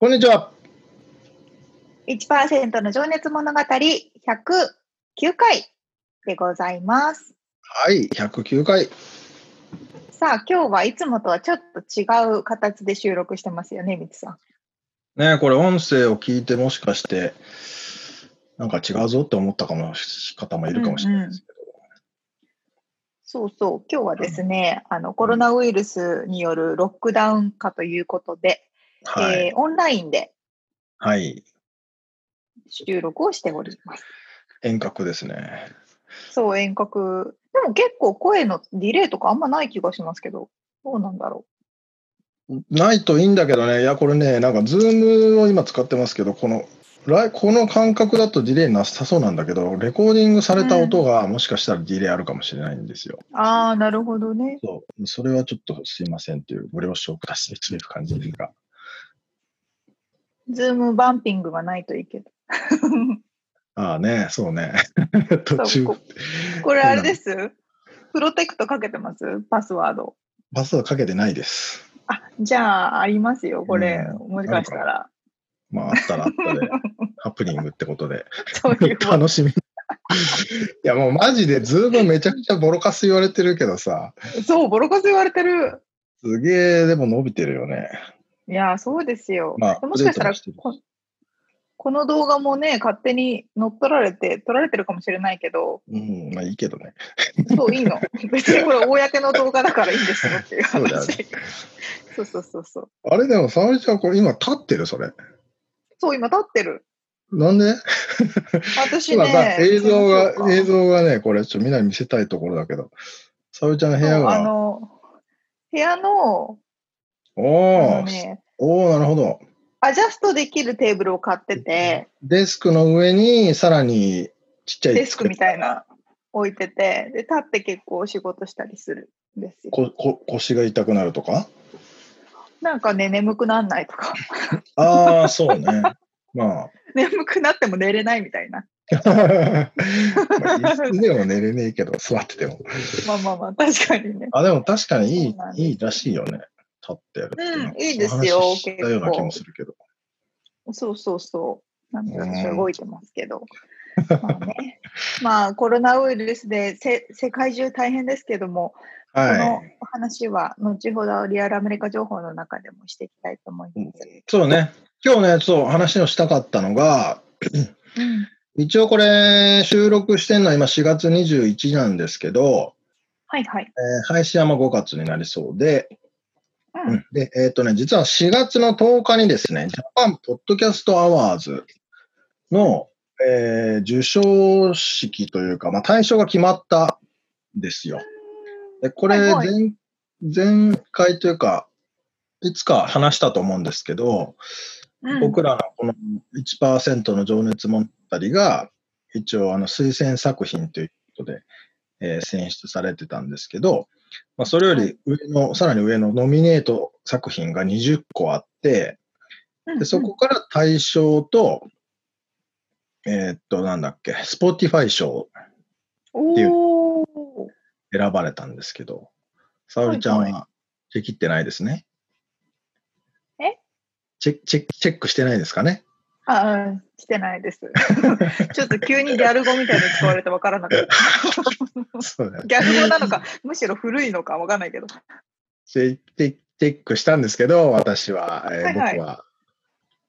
こんにちは。1%の情熱物語109回でございます。はい、109回。さあ、今日はいつもとはちょっと違う形で収録してますよね、みつさん。ねこれ音声を聞いてもしかして、なんか違うぞって思ったかもし方もいるかもしれないですけそうそう、今日はですね、あのコロナウイルスによるロックダウン化ということで、ど。はい。えーオンラインではい。収録をしております。遠隔ですね。そう、遠隔。でも結構声のディレイとかあんまない気がしますけど、どうなんだろないといいんだけどね、いや、これね、なんか、ズームを今使ってますけど、この、この感覚だとディレイなさそうなんだけど、レコーディングされた音がもしかしたらディレイあるかもしれないんですよ。う。ああ、なるほどね。そう。それはちょっとすいませんというご了承くださいという感じですが。Zoom bombing がないといいけど。ああね、そうね。途中ここれあれです？プロテクトかけてます？パスワード。パスはかけてないです。あ、じゃあ、ありますよ、これ。うんもしかしたら。まあ、あったらあったで、ハプニングってことで、そういう楽しみ。いや、もうマジで、ズームめちゃくちゃボロカス言われてるけどさ、そう、ボロカス言われてる。すげえ、でも伸びてるよね。いや、そうですよ。まあもしかしたらこ、この動画もね、勝手に乗っ取られて、撮られてるかもしれないけど、うん、まあいいけどね。そう、いいの。別にこれ、公の動画だからいいんですよっていう話。ねそうそうそうそう。あれでも、沙織ちゃん、これ今立ってるそれ。そう、今立ってる。なんで？私ね、映像が、か映像がね、これちょっとみんなに見せたいところだけど、沙織ちゃんの部屋そうあが、の、部屋の、あおー、のね、おー、なるほど。アジャストできるテーブルを買ってて、デスクの上に、さらにちっちゃいデスクみたいな置いてて、で、立って結構仕事したりするんですよ。ここ腰が痛くなるとか？なんかね、眠くなんないとか、ああ、そうね。まあ、眠くなっても寝れないみたいな。まあ、椅子でも寝れねえけど、座ってても。まあまあまあ、確かにね。あ、でも確かにいいいいらしいよね。立ってやるっていいいですよ話したような気もするけど。そうそうそう。なんで私は動いてますけど。まあね。まあ、コロナウイルスでせ世界中大変ですけども、このはお話は後ほどリアルアメリカ情報の中でもしていきたいと思います。い。そうね。今日ね、そう、話をしたかったのが、うん一応これ、収録してるのは今4月21なんですけど、はいはい。えー配信はまあ5月になりそうで、うん。うん。で、えっ、とね、実は4月の10日にですね、ジャパンポッドキャストアワーズの、えー授賞式というか、まあ、大賞が決まったんですよ。で、これはいは前、前回というか、いつか話したと思うんですけど、うん。僕らのこの1%の情熱物語が、一応あの推薦作品ということで、えー選出されてたんですけど、まあ、それより上の、さらに上のノミネート作品が20個あって、でそこから大賞と、えーっと、なんだっけ、Spotify 賞うんていう選ばれたんですけど、沙織ちゃんはチェキってないですね？え？チェチェチェックしてないですかね？あ、うん、してないです。ちょっと急にギャル語みたいに使われてわからなかった。そうだよギャル語なのか、むしろ古いのかわかんないけど。チェックしたんですけど、私は、えーはいはい僕は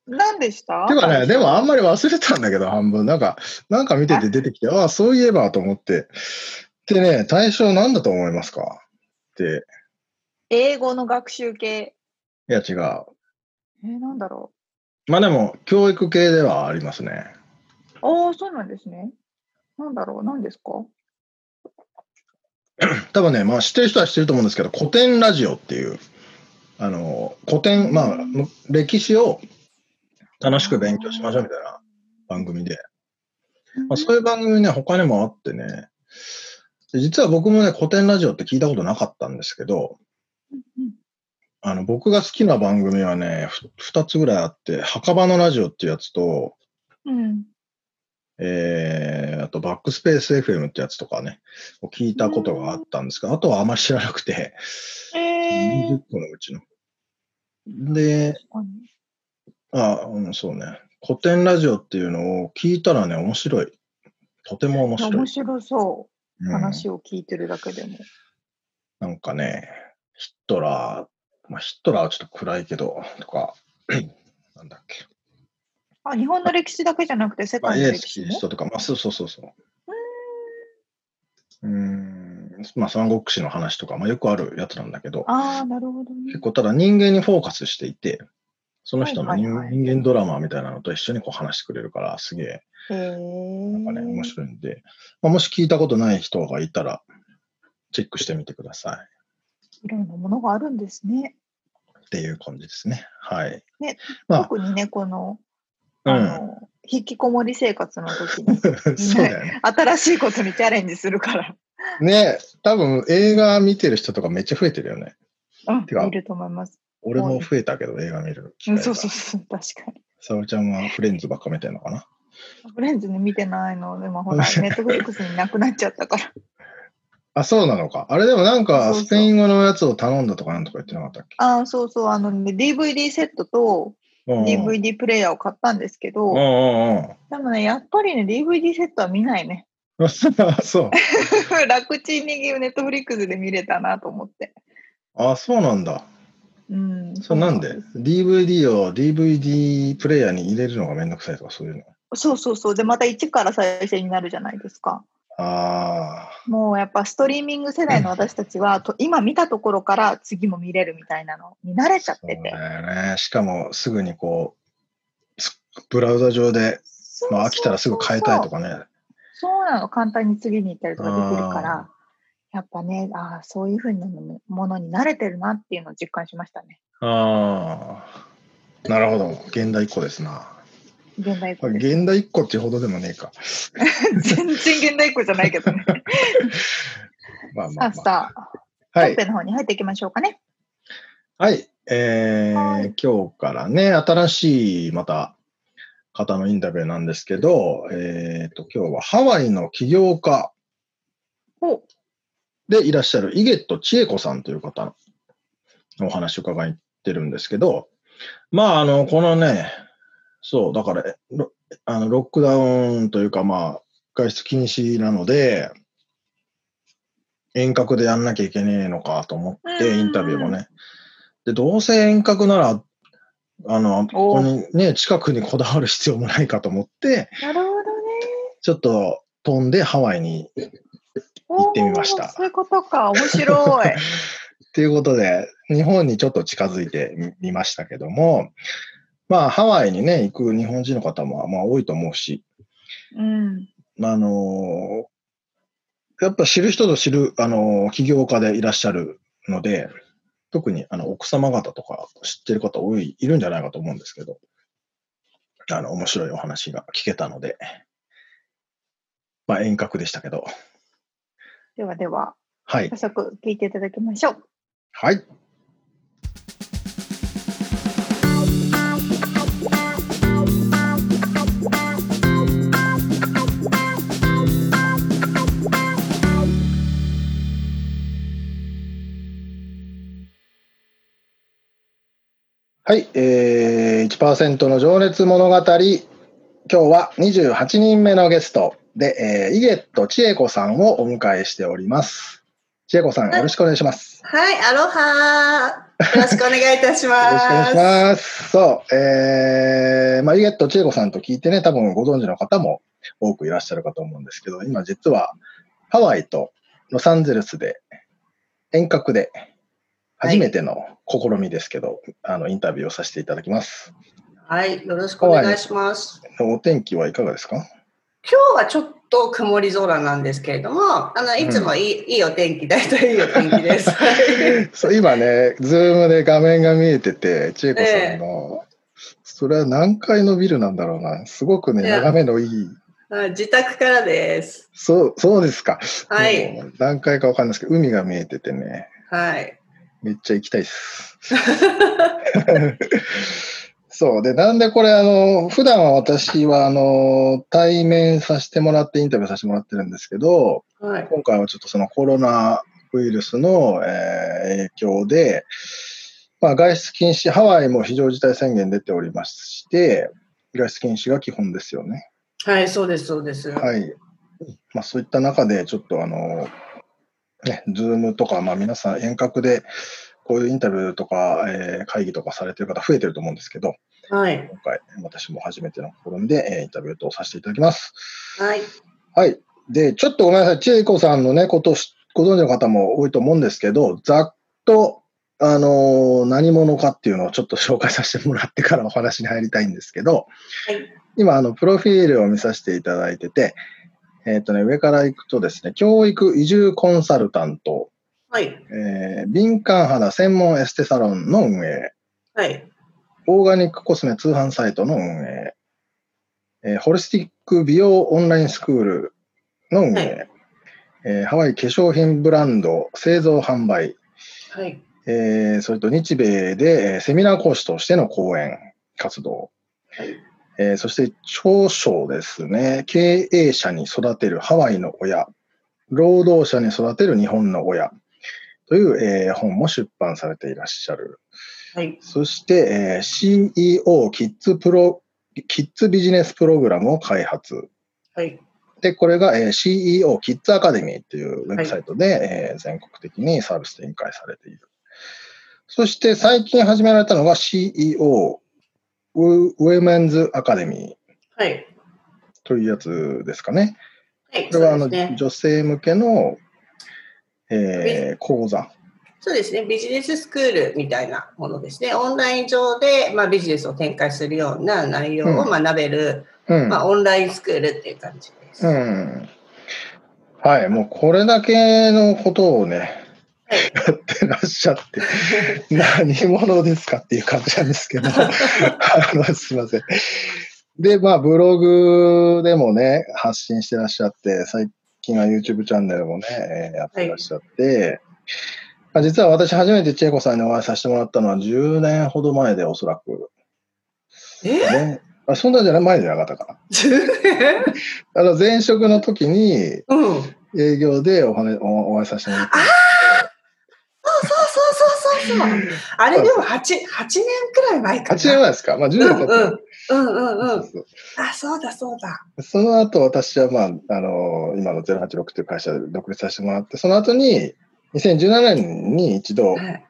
何でした？てかね、でもあんまり忘れたんだけど、半分。なんか、なんか見てて出てきて、ああ、そういえばと思って。でね、対象なんだと思いますか？って、英語の学習系。いや違う。えー、なんだろまあでも、教育系ではありますね。う。ああ、そうなんですね。なんだろう、何ですか？多分ね、まあ知ってる人は知ってると思うんですけど、古典ラジオっていう、あの、古典、まあ、む歴史を楽しく勉強しましょうみたいな番組で、まあ、そういう番組ね、他にもあってね、で実は僕もね、古典ラジオって聞いたことなかったんですけど、うんあの、僕が好きな番組はね、ふ二つぐらいあって、墓場のラジオっていうやつと、うん。えー、あとバックスペース FM ってやつとかね、を聞いたことがあったんですけど、あとはあんまり知らなくて、えー20個のうちの。で、あ、うん、そうね。古典ラジオっていうのを聞いたらね、面白い。とても面白い。面白そうう。ん話を聞いてるだけでも。なんかね、ヒットラー、まあ、ヒットラーはちょっと暗いけど、とか、なんだっけ。あ、日本の歴史だけじゃなくて世まあ、界の歴史も？キリストとか、まあ、そうそうそうそう。うーん、まあ、三国志の話とか、まあ、よくあるやつなんだけど、ああ、なるほどね結。構ただ人間にフォーカスしていて、その人の人,、間ドラマみたいなのと一緒にこう話してくれるから、すげえ。なんかね、面白いんで、まあ、もし聞いたことない人がいたら、チェックしてみてください。いろんなものがあるんですね。っていう感じですね。はい。ねまあ、特にね、この、うん。あの、引きこもり生活の時に、そうだよね。新しいことにチャレンジするから、ね、多分映画見てる人とかめっちゃ増えてるよね。うん、てかいると思います。俺も増えたけど、映画見る機会が。うん、そうそうそう、確かに。沙織ちゃんはフレンズばっか見てるのかな？フレンズに見てないのでもほら、ネットフリックスになくなっちゃったから。あ、そうなのか。あれでもなんか、スペイン語のやつを頼んだとかなんとか言ってなかったっけ？ああ、そうそう、あのね、DVD セットと DVD プレイヤーを買ったんですけど。でもね、やっぱりね、DVD セットは見ないね。そう。楽ちんにネットフリックスで見れたなと思って。あ、そうなんだ。うん。それなんで ?DVD を DVD プレイヤーに入れるのがめんどくさいとかそういうの？そうそうそう。で、また1から再生になるじゃないですか。あもうやっぱストリーミング世代の 私たちは、と今見たところから次も見れるみたいなのに慣れちゃってて。ね。しかもすぐにこう、すブラウザ上で、まあ、飽きたらすぐ変えたいとか。かね。そうなの。簡単に次に行ったりとかできるかあら、やっぱね、ああ、そういうふうなものに慣れてるなっていうのを実感しましたね。ああ。なるほど。現代っ子ですな。現代っ子。現代っ子っていうほどでもねえか。全然現代っ子じゃないけどね。まあまあ、まあ。さあ、はい。本編の方に入っていきましょうかね。はい。えーはい今日からね、新しいまた方のインタビューなんですけど、えっ、と、今日はハワイの起業家おでいらっしゃる井ゲット千恵子さんという方のお話を伺ってるんですけど、まあ、あの、このね、そう、だから、ロあのロックダウンというか、まあ、外出禁止なので、遠隔でやんなきゃいけねえのかと思って、うんインタビューもね。で、どうせ遠隔なら、あの、ここにね、近くにこだわる必要もないかと思って、なるほどね。ちょっと飛んでハワイに行ってみましたそういうことか。面白い。ということで、日本にちょっと近づいてみみましたけども、まあ、ハワイにね、行く日本人の方もまあ多いと思うし、うん。あのーやっぱ知る人ぞ知る、あのー起業家でいらっしゃるので、特にあの奥様方とか知ってる方多い、いるんじゃないかと思うんですけど、あの、面白いお話が聞けたので、まあ遠隔でしたけど、ではでは、はい早。速聞いていただきましょう。はい。はい、えー、1%の情熱物語。今日は28人目のゲストで、えー、井ゲット千恵子さんをお迎えしております。千恵子さん、よろしくお願いします。はい、アロハろしくお願いいたします。よろしくお願いします。そう、えー、まあ、イゲット千恵子さんと聞いてね、多分ご存知の方も多くいらっしゃるかと思うんですけど、今実はハワイとロサンゼルスで遠隔で初めての試みですけど、あの、インタビューをさせていただきます。はい、よろしくお願いします。お天気はいかがですか？今日はちょっと曇り空なんですけれども、あのいつもいい,、いいお天気、大体いいお天気です。そう今ね、ズームで画面が見えてて、千恵子さんの、それは何階のビルなんだろうな。すごくね、眺めのいい。あ自宅からです。そう、そうですか。はい、何階かわかんないですけど、海が見えててね、はい。めっちゃ行きたいです。そう。で、なんでこれ、あの、普段は私は、あの、対面させてもらってインタビューさせてもらってるんですけど、はい、今回はちょっとそのコロナウイルスの、えー影響で、まあ、外出禁止、ハワイも非常事態宣言出ておりまして、外出禁止が基本ですよね。はい、そうです、そうです。はい。まあ、そういった中で、ちょっとあの、ね、ズームとか、まあ、皆さん遠隔で、こういうインタビューとか、えー会議とかされてる方増えてると思うんですけど、はい、今回、私も初めての試みで、えーインタビューとさせていただきます。はい、はい。で、ちょっとごめんなさい。千恵子さんのね、ことご存知の方も多いと思うんですけど、ざっと、あのー何者かっていうのをちょっと紹介させてもらってからお話に入りたいんですけど、はい今、あの、プロフィールを見させていただいてて、えっ、とね、上から行くとですね、教育移住コンサルタント、はい、えー敏感肌専門エステサロンの運営、はい、オーガニックコスメ通販サイトの運営、えーホリスティック美容オンラインスクールの運営、はい。えーハワイ化粧品ブランド製造販売、はい、えーそれと日米でえーセミナー講師としての講演活動、はいえーそして長所ですね、経営者に育てるハワイの親、労働者に育てる日本の親。という、えー本も出版されていらっしゃる。はい、そして、えー CEO キッズプロ、キッズビジネスプログラムを開発。はい、で、これが、えー CEO キッズアカデミーっていうウェブサイトで、えー全国的にサービス展開されている。そして最近始められたのが CEO ウウェメンズアカデミーはい、というやつですかね。はい、これはあの、ね。女性向けの、えー講座。そうですね、ビジネススクールみたいなものですね。オンライン上で、まあ、ビジネスを展開するような内容を学べる、うん。まあ、オンラインスクールっていう感じです。うん。はい、もうこれだけのことをね、はいやってらっしゃって、何者ですかっていう感じなんですけど、あのすいません。で、まあ、ブログでもね、発信してらっしゃって、最近は YouTube チャンネルもね、えーやってらっしゃって、まあ、実は私初めて千恵子さんにお会いさせてもらったのは10年ほど前でおそらく。え？ね、あそんなんじゃない前じゃなかったかな。あの前職の時にうん。営業でお話おお会いさせてもらったそう。あれでも八八年くらい前かな。けど、8年前ですか、まあ、10年経ってるうんうんうんうん。そうあ、そうだそうだ。その後私は、まあ、あの今の086という会社で独立させてもらって、その後に2017年に一度、はい。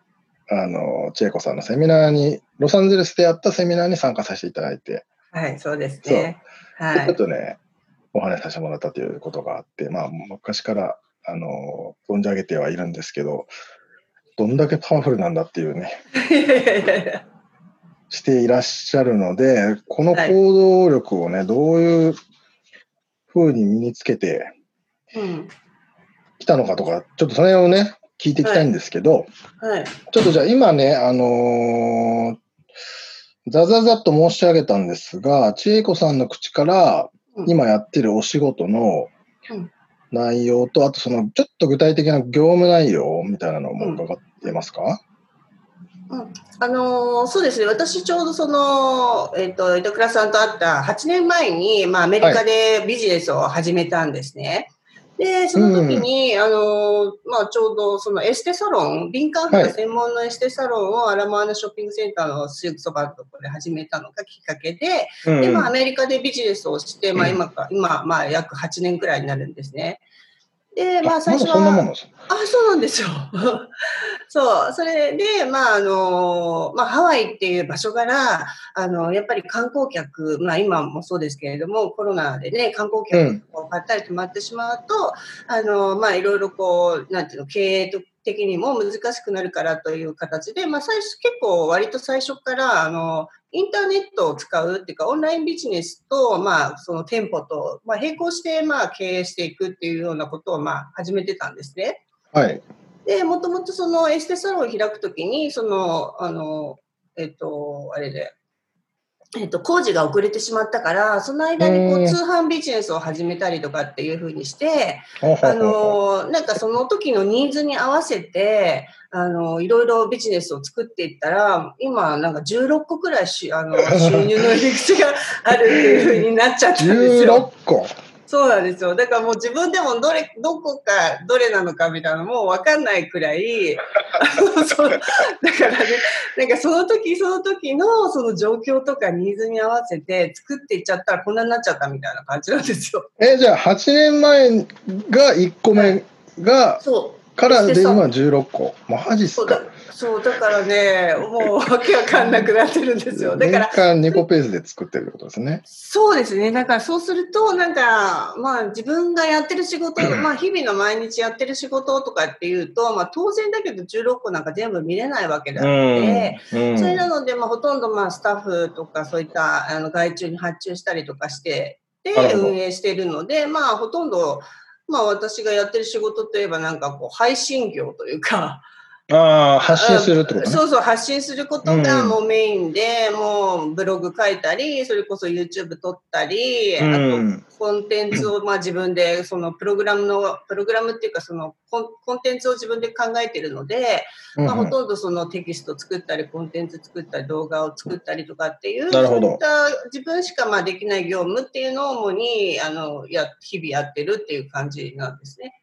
あの千恵子さんのセミナーに、ロサンゼルスでやったセミナーに参加させていただいて、はい、そうですね。はい。でちょっとね、お話しさせてもらったということがあって、まあ、昔からあの存じ上げてはいるんですけど、どんだけパワフルなんだっていうね、していらっしゃるので、このはい行動力をね、どういうふうに身につけてうん。きたのかとか、ちょっとそれをね、聞いていきたいんですけど、はい。ちょっとじゃあ今ね、あのーざざざっと申し上げたんですが、千恵子さんの口からうん。今やってるお仕事のうん内容と、あとそのちょっと具体的な業務内容みたいなのも伺ってますか、あのーそうですね、私ちょうどその、えっ、と、板倉さんと会った8年前に、まあ、アメリカでビジネスを始めたんですね。で、その時に、あのーまあ、ちょうどそのエステサロン、敏感肌専門のエステサロンをアラモアナショッピングセンターのすぐそばのところで始めたのがきっかけで、うん。で、まあ、アメリカでビジネスをして、まあ、今か、今、まあ、約8年くらいになるんですね。で、まあ、最初は。まあ、そうなんですよ。そう、それで、まあ、あの、まあ、ハワイっていう場所から、あの、やっぱり観光客、まあ、今もそうですけれども、コロナでね、観光客をぱったり止まってしまうと、うん、あの、まあ、いろいろこう、なんていうの、経営的にも難しくなるからという形で、まあ、最初、結構割と最初から、あの、インターネットを使うっていうか、オンラインビジネスと、まあ、その店舗と、まあ、並行して、まあ、経営していくっていうようなことを、まあ、始めてたんですね。はい。で、もともとそのエステサロンを開くときに、その、あの、えっと、あれで、えっと、工事が遅れてしまったから、その間にこう通販ビジネスを始めたりとかっていうふうにして、あの、なんかその時のニーズに合わせて、あの、いろいろビジネスを作っていったら、今なんか16個くらいし、あの、収入の入り口があるっていうふうになっちゃったんですよ。16個？そうなんですよ。だからもう自分でもどれ、どこか、どれなのかみたいなのもう分かんないくらい、そうだからね、なんかその時その時のその状況とかニーズに合わせて作っていっちゃったらこんなになっちゃったみたいな感じなんですよ。え、じゃあ8年前が1個目が、そう。からで今16個。マジっすかそう、だからね、もうわけわかんなくなってるんですよ。だから。年間2個ペースで作ってるってことですね。そうですね。だからそうすると、なんか、まあ自分がやってる仕事、まあ日々の毎日やってる仕事とかっていうと、まあ当然だけど16個なんか全部見れないわけであって、うんうん、それなので、まあほとんどまあスタッフとかそういったあの外注に発注したりとかして、で、運営しているので、まあほとんど、まあ私がやってる仕事といえばなんかこう配信業というか、ああ、発信するってこと、ね、そうそう、発信することがもうメインで、うん、もうブログ書いたり、それこそ YouTube 撮ったり、うん、あとコンテンツをまあ自分で、そのプログラムの、プログラムっていうかそのコンコンテンツを自分で考えてるので、うん、まあ、ほとんどそのテキスト作ったり、コンテンツ作ったり、動画を作ったりとかっていう、そういった自分しかまあできない業務っていうのを主に、あの、や、日々やってるっていう感じなんですね。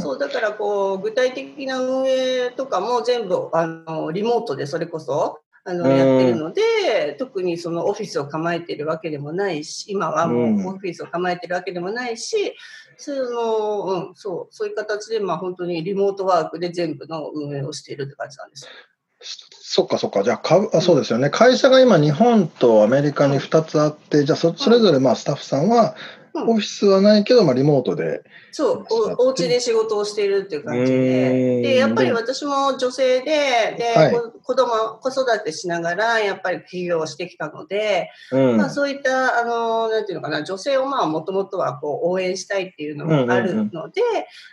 そうだからこう具体的な運営とかも全部あのリモートでそれこそあのやってるので特にそのオフィスを構えてるわけでもないし今はもうオフィスを構えてるわけでもないしその、うん、そうそういう形でまあ本当にリモートワークで全部の運営をしているって感じなんです。そっかそっか、じゃあかあ、そうですよね、会社が今、日本とアメリカに2つあって、じゃあそ、それぞれまあスタッフさんはオフィスはないけど、まあ、リモートで。そう、おお家で仕事をしているっていう感じで。で、やっぱり私も女性で、で、はい、子供、子育てしながら、やっぱり起業してきたので、うん、まあ、そういった、あの、なんていうのかな、女性をまあ、もともとはこう、応援したいっていうのもあるので、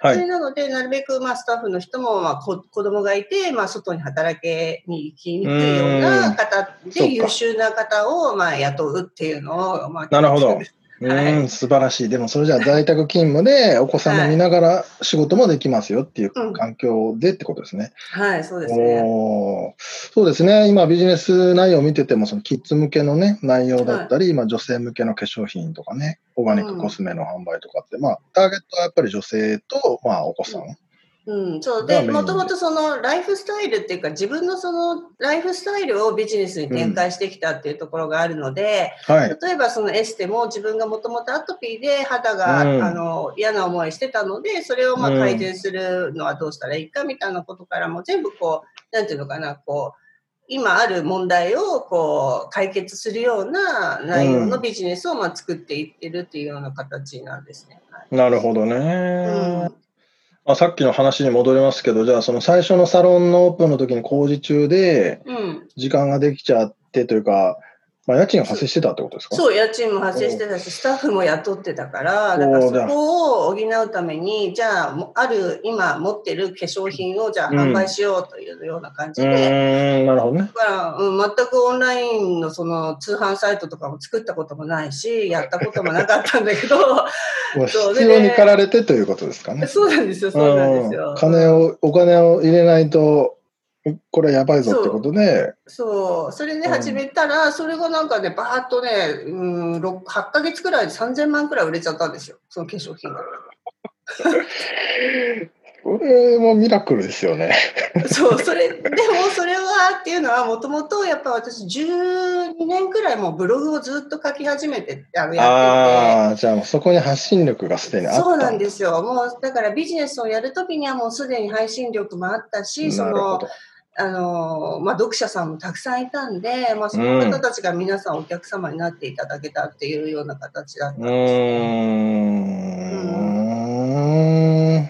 それなので、なるべく、まあ、スタッフの人も、まあ、子供がいて、まあ、外に働けに行きにくいような方で、優秀な方を、まあ、雇うっていうのを、まあ、なるほど。うん、素晴らしい。でもそれじゃあ在宅勤務でお子さんも見ながら仕事もできますよっていう環境でってことですね。はい、そうですね。そうですね。今ビジネス内容を見ててもそのキッズ向けのね、内容だったり、はい、女性向けの化粧品とかね、オーガニックコスメの販売とかって、うん、まあターゲットはやっぱり女性と、まあお子さん。うん、そう。で、もともとそのライフスタイルっていうか、自分のそのライフスタイルをビジネスに展開してきたっていうところがあるので、うんはい、例えばそのエステも自分がもともとアトピーで肌が、うん、あの嫌な思いしてたので、それをまあ改善するのはどうしたらいいかみたいなことからも全部こう、なんていうのかな、こう、今ある問題をこう解決するような内容のビジネスをまあ作っていってるっていうような形なんですね。なるほどね。うんまあ、さっきの話に戻りますけど、じゃあその最初のサロンのオープンの時に工事中で、時間ができちゃってというか、まあ、家賃が発生してたってことですか？そう、家賃も発生してたし、スタッフも雇ってたから、だからそこを補うために、じゃあ、ある、今持ってる化粧品を、じゃあ販売しようというような感じで。うん、なるほどね。だから、うん、全くオンラインのその通販サイトとかも作ったこともないし、やったこともなかったんだけど、必要に駆られてということですかね。そうなんですよ、そうなんですよ。金を、お金を入れないと、これやばいぞってことで。そう。それで始めたら、うん、それがなんかね、バーッとね、うん、8ヶ月くらいで3000万くらい売れちゃったんですよ。その化粧品が。これもミラクルですよね。そう、それ、でもそれはっていうのはもともとやっぱ私12年くらいもうブログをずっと書き始めてあのやってて。ああ、じゃあそこに発信力がすでにあった。そうなんですよ。もうだからビジネスをやるときにはもうすでに配信力もあったし、その。あの、まあ、読者さんもたくさんいたんで、まあ、その方たちが皆さんお客様になっていただけたっていうような形だったんうですーん。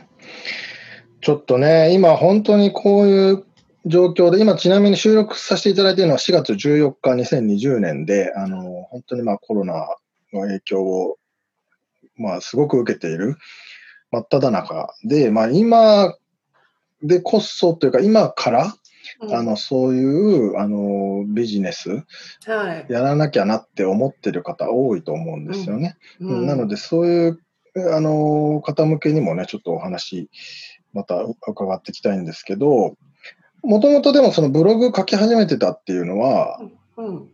ちょっとね、今本当にこういう状況で、今ちなみに収録させていただいているのは4月14日2020年で、あの、本当にまあコロナの影響を、まあすごく受けている真っ只中で、まあ今でこそというか今から、うんあの、そういう、あの、ビジネスはい。やらなきゃなって思ってる方多いと思うんですよね。うんなので、そういう、あの、方向けにもね、ちょっとお話、また伺っていきたいんですけど、もともとでもそのブログ書き始めてたっていうのは、うん。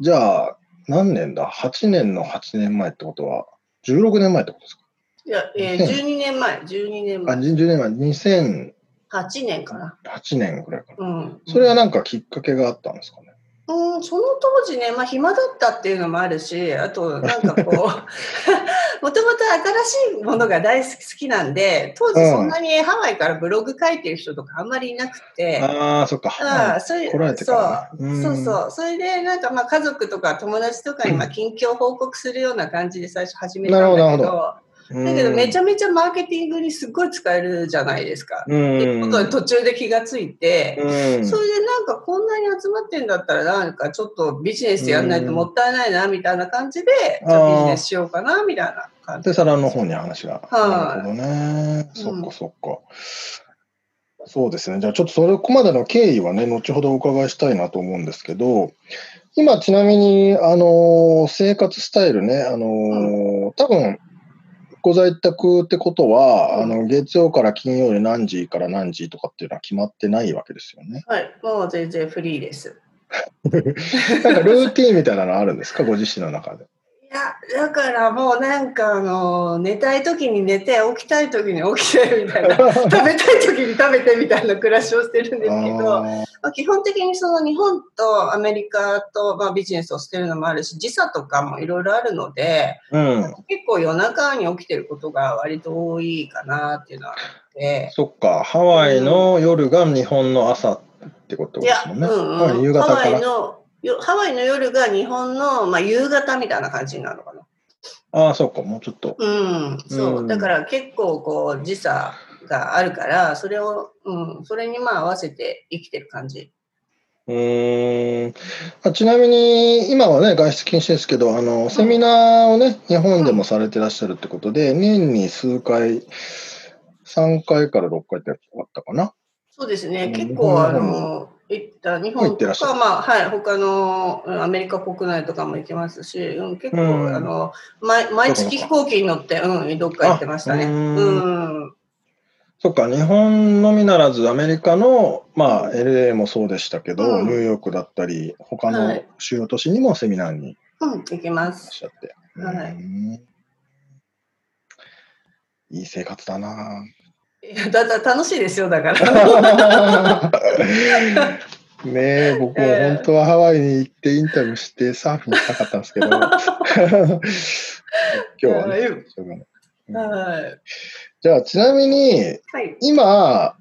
じゃあ、何年だ ?8 年の8年前ってことは、16年前ってことですか？いや、えー、12年前、12年あ、前。10年前、2008 8年かな。年ぐらいかな。うん。それはなんかきっかけがあったんですかね？うん、その当時ね、まあ暇だったっていうのもあるし、あとなんかこう、もともと新しいものが大好きなんで、当時そんなにハワイからブログ書いてる人とかあんまりいなくて、ああ、そっか。ああそういう来られてからねうんそうそうそう。それでなんかまあ家族とか友達とかにまあ近況報告するような感じで最初始めたんだけなるほどだけどめちゃめちゃマーケティングにすっごい使えるじゃないですか。うんってことで途中で気がついて、うんそれでなんかこんなに集まってんだったらなんかちょっとビジネスやんないともったいないなみたいな感じで、うんじゃあビジネスしようかなみたいな感じで、。サランの方に話が。はいなるほどね。うんそっかそっか。そうですね。じゃあちょっとそこまでの経緯はね、後ほどお伺いしたいなと思うんですけど、今ちなみに、あの、生活スタイルね、あの、多分、ご在宅ってことは、うんあの、月曜から金曜で何時から何時とかっていうのは決まってないわけですよね。はい、もう全然フリーです。なんかルーティンみたいなのあるんですか？ご自身の中で。いや、だからもうなんかあの、寝たい時に寝て、起きたい時に起きてみたいな、食べたい時に食べてみたいな暮らしをしてるんですけど、まあ、基本的にその日本とアメリカと、まあ、ビジネスをしてるのもあるし、時差とかもいろいろあるので、うん。結構夜中に起きてることが割と多いかなっていうのはあって、そっか、ハワイの夜が日本の朝ってことですもんね。うんうん、夕方ハワイから。のよハワイの夜が日本の、まあ、夕方みたいな感じになるのかな。ああ、そうか、もうちょっと。うん、そうう。んだから結構こう時差があるから、それを、うん、それにまあ合わせて生きてる感じ。うーんあちなみに、今はね、外出禁止ですけど、あの、セミナーをね、日本でもされてらっしゃるってことで、年に数回、3回から6回ってあったかな。そうですね。うん。結構あの、行った、日行本とか、まあ、はい、他のうんアメリカ国内とかも行きますし、うん、結構、うん。あの、毎毎月飛行機に乗って、うん、どっか行ってましたね。あううん。ん。そっか、日本のみならず、アメリカの、まあ、LA もそうでしたけど、うん。ニューヨークだったり、他のはい。主要都市にもセミナーにいうん、行きます。はい。いい生活だな だだ楽しいですよ、だから。ねえ、僕も本当はハワイに行ってインタビューしてサーフィンしたかったんですけど、今日はね、はいしょうがない。うんはい。じゃあ、ちなみに、はい。今、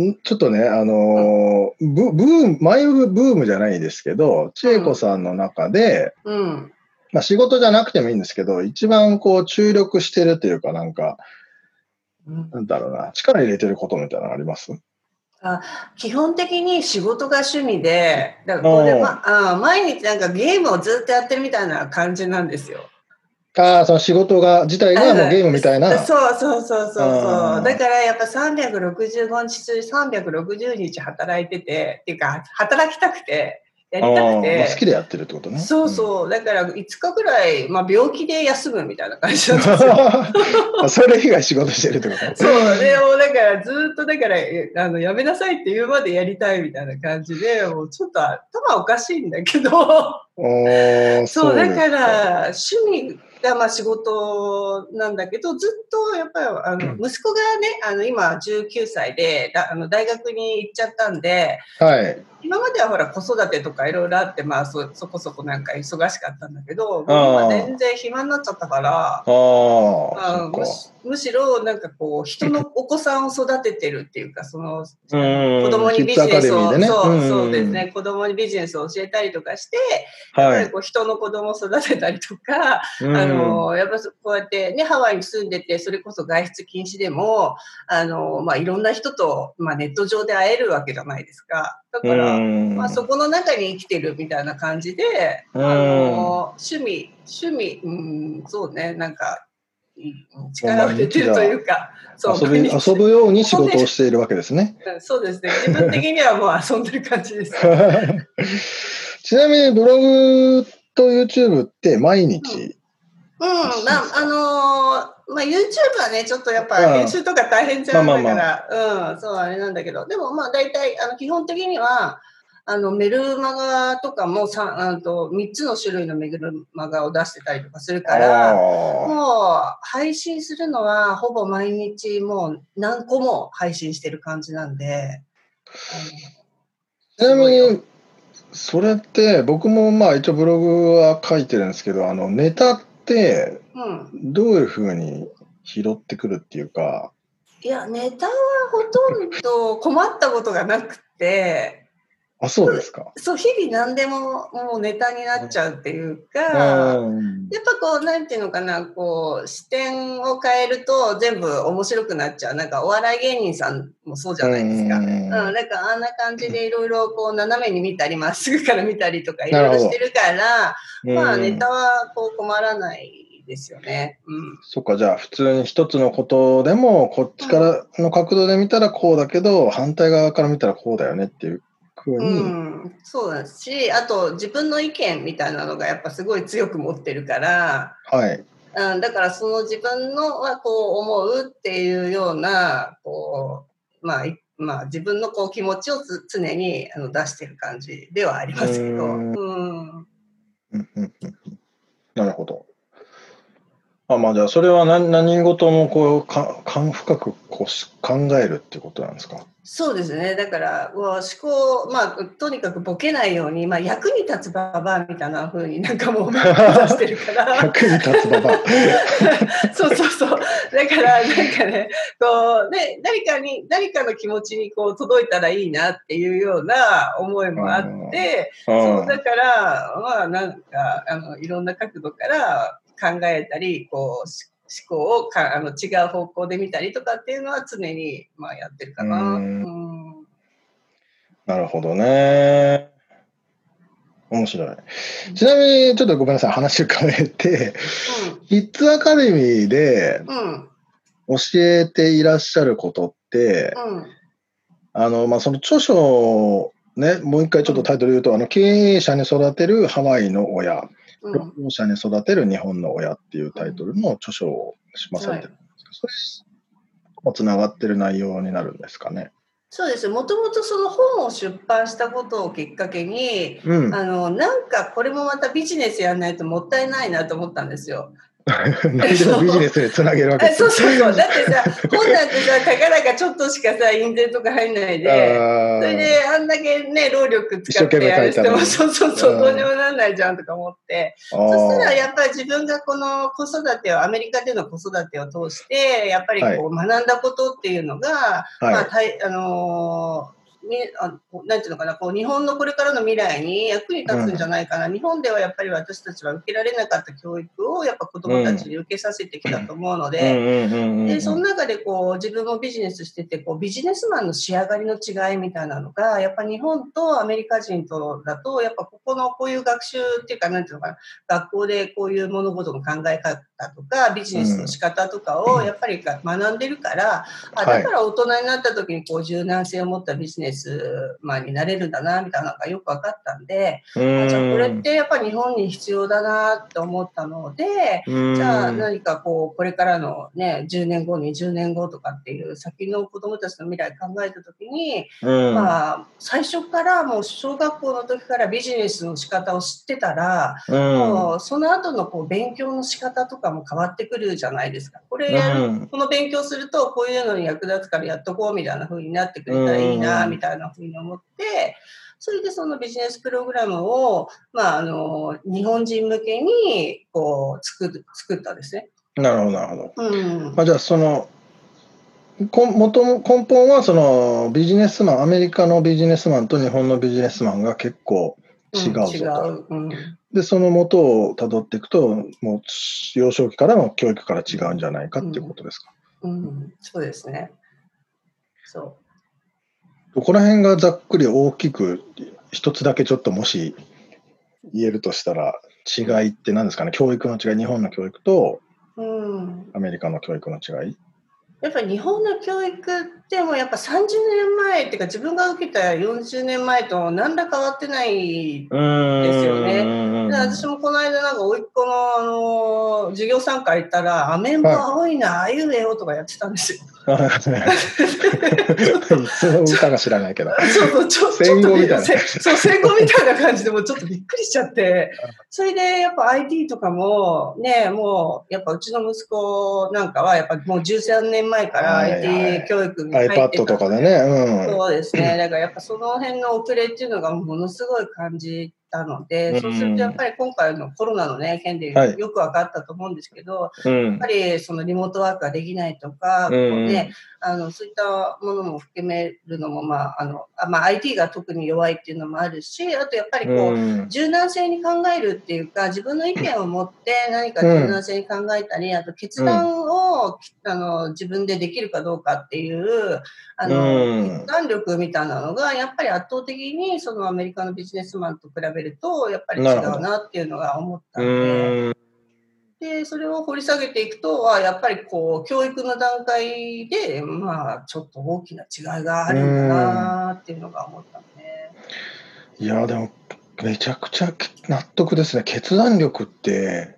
んちょっとね、あのーブブーム、マイブームじゃないですけど、千恵子さんの中で、うん。まあ仕事じゃなくてもいいんですけど、一番こう注力してるというか、なんか、うんなんだろうな、力入れてることみたいなのあります？基本的に仕事が趣味で、だからこれ、ま、あ毎日なんかゲームをずっとやってるみたいな感じなんですよ。ああ、その仕事が、自体がもうゲームみたいな。そうそうそうそうそう。だからやっぱ365日中360日働いててっていうか働きたくてやりたくて好きでやってるってことね。そうそうだから5日ぐらい、まあ、病気で休むみたいな感じなんですよ。うん。それ以外仕事してるってこと？そうでもうだからずっとだからえあのやめなさいって言うまでやりたいみたいな感じでもうちょっと頭おかしいんだけど そうだから趣味がまあ仕事なんだけど、ずっとやっぱりあの息子がね、あの今19歳でだあの大学に行っちゃったんで、はい。今まではほら子育てとかいろいろあって、まあそそこそこなんか忙しかったんだけど、今全然暇になっちゃったから、ああ、あむしろなんかこう人のお子さんを育ててるっていうかその子供にビジネスを、そう、んそうですね。子供にビジネスを教えたりとかして、やっはい。ぱりこう人の子供を育てたりとか、うんあの、やっぱそこうやってね、ハワイに住んでて、それこそ外出禁止でも、あの、まあ、いろんな人と、まあ、ネット上で会えるわけじゃないですか。だから、うんまあ、そこの中に生きてるみたいな感じで、うんあの、趣味、趣味、うん、そうね、なんか、うん力を入れてるというか、そう遊び遊ぶように仕事をしているわけですね。うんそうですね。自分的にはもう遊んでる感じです。ちなみにブログと YouTube って毎日、うん、まあ、あのーまあ、YouTube はね、ちょっとやっぱうん。編集とか大変じゃんだから、まあまうん、そう、あれなんだけど、でもまあ、大体、あの、基本的には、あの、メルマガとかもさ、あと、3つの種類のメルマガを出してたりとかするから、あもう、配信するのは、ほぼ毎日、もう、何個も配信してる感じなんで、ーちなみに、それって僕もまあ一応ブログは書いてるんですけど、あのネタって。どういうふうに拾ってくるっていうか、いや、ネタはほとんど困ったことがなくて、あ、そうですか。そう、日々何でももうネタになっちゃうっていうか、うんやっぱこう、なんていうのかな、こう、視点を変えると全部面白くなっちゃう。なんかお笑い芸人さんもそうじゃないですか。ううんん。なんかあんな感じでいろいろこう、斜めに見たり、まっすぐから見たりとかいろいろしてるから、まあネタはこう困らないですよね。うん。そっか、じゃあ普通に一つのことでも、こっちからの角度で見たらこうだけど、反対側から見たらこうだよねっていうふうん、そうだし、あと自分の意見みたいなのがやっぱすごい強く持ってるから、はい。うん、だからその自分のはこう思うっていうような、こう、まあ、いまあ自分のこう気持ちをつ常にあの出してる感じではありますけど、うん。なるほど。あ、まあじゃあそれは何何事もこうか深くこうし考えるってことなんですか？そうですね。だから、もう思考、まあ、とにかくボケないように、まあ、役に立つババアみたいな風になんかもう目指してるから。役に立つババア。そうそうそう。だから、なんかね、こう、ね、誰かに、誰かの気持ちにこう届いたらいいなっていうような思いもあって、そう、だから、まあ、なんか、あの、いろんな角度から考えたり、こう、し思考をかあの違う方向で見たりとかっていうのは常に、まあ、やってるかな。ううんん。なるほどね。面白い。ちなみにちょっとごめんなさい話を変えて、キッズアカデミーでうん。うん。教えていらっしゃることって、うん。あの、まあ、その著書をね、もう一回ちょっとタイトル言うと、あの、経営者に育てるハワイの親、うん労働者に育てる日本の親っていうタイトルの著書をしまされてるんですけど、それもつながってる内容になるんですかね。そうです。もともとその本を出版したことをきっかけに、うん。あの、なんかこれもまたビジネスやんないともったいないなと思ったんですよ。何でもビジネスにつなげるわけあですそうそうそう。だってさ、本なんてさ、書かなきゃちょっとしかさ、印税とか入んないで、それであんだけね、労力使ってやるしても、そうそうそうう、んどうにもなんないじゃんとか思って、そしたらやっぱり自分がこの子育てを、アメリカでの子育てを通して、やっぱりこう学んだことっていうのが、まあ、はい。たいあのーみあなんていうのかな、こう日本のこれからの未来に役に立つんじゃないかな、日本ではやっぱり私たちは受けられなかった教育をやっぱ子どもたちに受けさせてきたと思うので、うんうんうんうんでその中でこう自分もビジネスしててこうビジネスマンの仕上がりの違いみたいなのがやっぱ日本とアメリカ人とだとやっぱここのこういう学習っていうかなんていうのかな学校でこういう物事の考え方とかビジネスの仕方とかをやっぱり学んでるから、あはいだから大人になった時にこう柔軟性を持ったビジネススマンになれるんだな、みたいなのがよく分かったんで、うん。じゃあこれってやっぱり日本に必要だなって思ったので、じゃあ何かこう、これからのね、10年後、20年後とかっていう先の子供たちの未来考えたときに、うん。まあ、最初からもう小学校の時からビジネスの仕方を知ってたら、うん。もうその後のこう勉強の仕方とかも変わってくるじゃないですか。これやる、うん。この勉強するとこういうのに役立つからやっとこうみたいな風になってくれたらいいな、うん。みたいな風に思って、それでそのビジネスプログラムを、まあ、あの、日本人向けに、こう、作る、作ったんですね。なるほど、なるほど。うん。まあ、じゃあ、その、こ元も根本はそのビジネスマン、アメリカのビジネスマンと日本のビジネスマンが結構違うぞと。違う。うん。で、その元をたどっていくと、もう幼少期からの教育から違うんじゃないかっていうことですか？うん。そうですね。そどこら辺がざっくり大きく一つだけちょっともし言えるとしたら違いって何ですかね？教育の違い日本の教育と。アメリカの教育の違いやっぱり日本の教育ってもやっぱ30年前っていうか自分が受けた40年前と何ら変わってないですよねで私もこの間なんか甥っ子のあの授業参加行ったら「アメンボ青いな、あいうえお」とかやってたんですよ。いつの歌か知らないけど。そうそうちょ戦後みたいなそう戦後みたいな感じでもうちょっとびっくりしちゃって それでやっぱ IT とかもねもうやっぱうちの息子なんかはやっぱもう13年前からはいはい IT 教育に入ってた iPad とかでね。うん。そうですね。だからやっぱその辺の遅れっていうのがものすごい感じたので、うん。そうするとやっぱり今回のコロナのね、件ではい。よく分かったと思うんですけど、うん。やっぱりそのリモートワークができないとか、うん。こあの、そういったものも含めるのも、まあ、あの、あまあ、IT が特に弱いっていうのもあるし、あとやっぱりこう、うん。柔軟性に考えるっていうか、自分の意見を持って 何か柔軟性に考えたり、あと決断を、あの自分でできるかどうかっていう、あの、うん。決断力みたいなのが、やっぱり圧倒的にそのアメリカのビジネスマンと比べると、やっぱり違うなっていうのが思ったうんで、ん。で、それを掘り下げていくと、やっぱりこう、教育の段階で、まあ、ちょっと大きな違いがあるんだなっていうのが思ったね。いや、でも、めちゃくちゃ納得ですね。決断力って、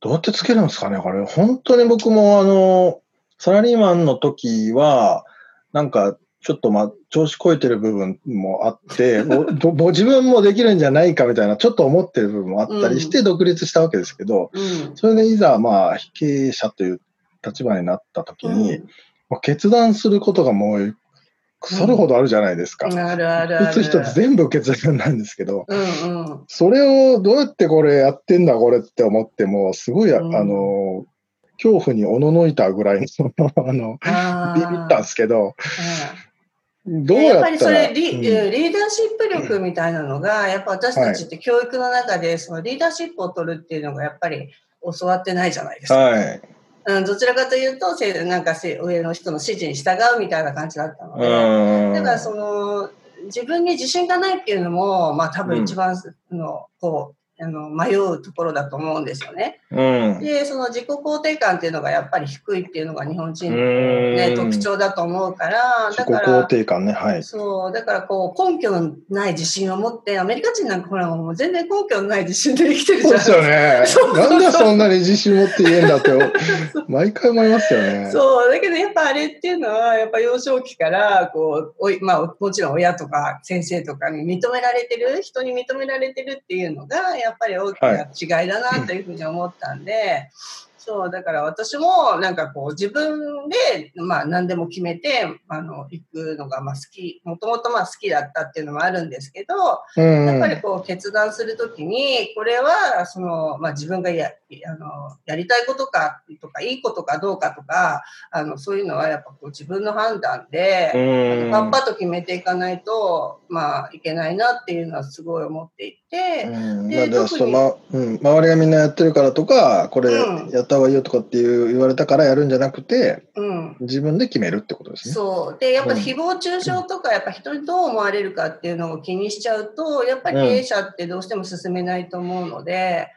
どうやってつけるんですかね、これ。本当に僕も、あの、サラリーマンの時は、なんか、ちょっとまあ、調子こいてる部分もあって、自分もできるんじゃないかみたいな、ちょっと思ってる部分もあったりして、独立したわけですけど、うん。それでいざ、まあ、経営者という立場になった時に、うん決断することがもう、腐るほどあるじゃないですか。あるあるある。一つ一つ全部決断なんですけど、うんうん。それをどうやってこれやってんだ、これって思っても、すごい、うんあの、恐怖におののいたぐらいの、あの、あビビったんですけど、うんどうやっぱりそれリ,、うん。リーダーシップ力みたいなのが、やっぱ私たちって教育の中でそのリーダーシップを取るっていうのがやっぱり教わってないじゃないですか。はい。うん、どちらかというと、せなんかせ上の人の指示に従うみたいな感じだったので、うんだからその自分に自信がないっていうのも、まあ多分一番の、こう、あの迷うところだと思うんですよね。うん。で、その自己肯定感っていうのがやっぱり低いっていうのが日本人の、うんね、特徴だと思うから、自己肯だから、定感ね、はい。そう、だからこう根拠のない自信を持って、アメリカ人なんかほらもう全然根拠のない自信で生きてるじゃん。そうですよね そう。そうなんでそんなに自信持って言えんだって、毎回思いますよね。そう、だけどやっぱあれっていうのは、やっぱ幼少期から、こう、おいまあ、もちろん親とか先生とかに認められてる、人に認められてるっていうのが、やっぱり大きな違いだなというふうに思ったんで、そう、だから私もなんかこう自分で、まあ何でも決めて、あの、行くのがまあ好き、もともとまあ好きだったっていうのもあるんですけど、うん。やっぱりこう決断するときに、これはその、まあ、自分がやあのやりたいことかとか、いいことかどうかとか、あのそういうのはやっぱこう自分の判断で、うんパッパッと決めていかないと、まあ、いけないなっていうのはすごい思っていて、うん、でだそうん、周りがみんなやってるからとか、これうんやった方がいいよとかっていう言われたからやるんじゃなくて、うん。自分で決めるってことですね。そう。で、やっぱうん誹謗中傷とか、やっぱ人にどう思われるかっていうのを気にしちゃうと、やっぱり経営者ってどうしても進めないと思うので、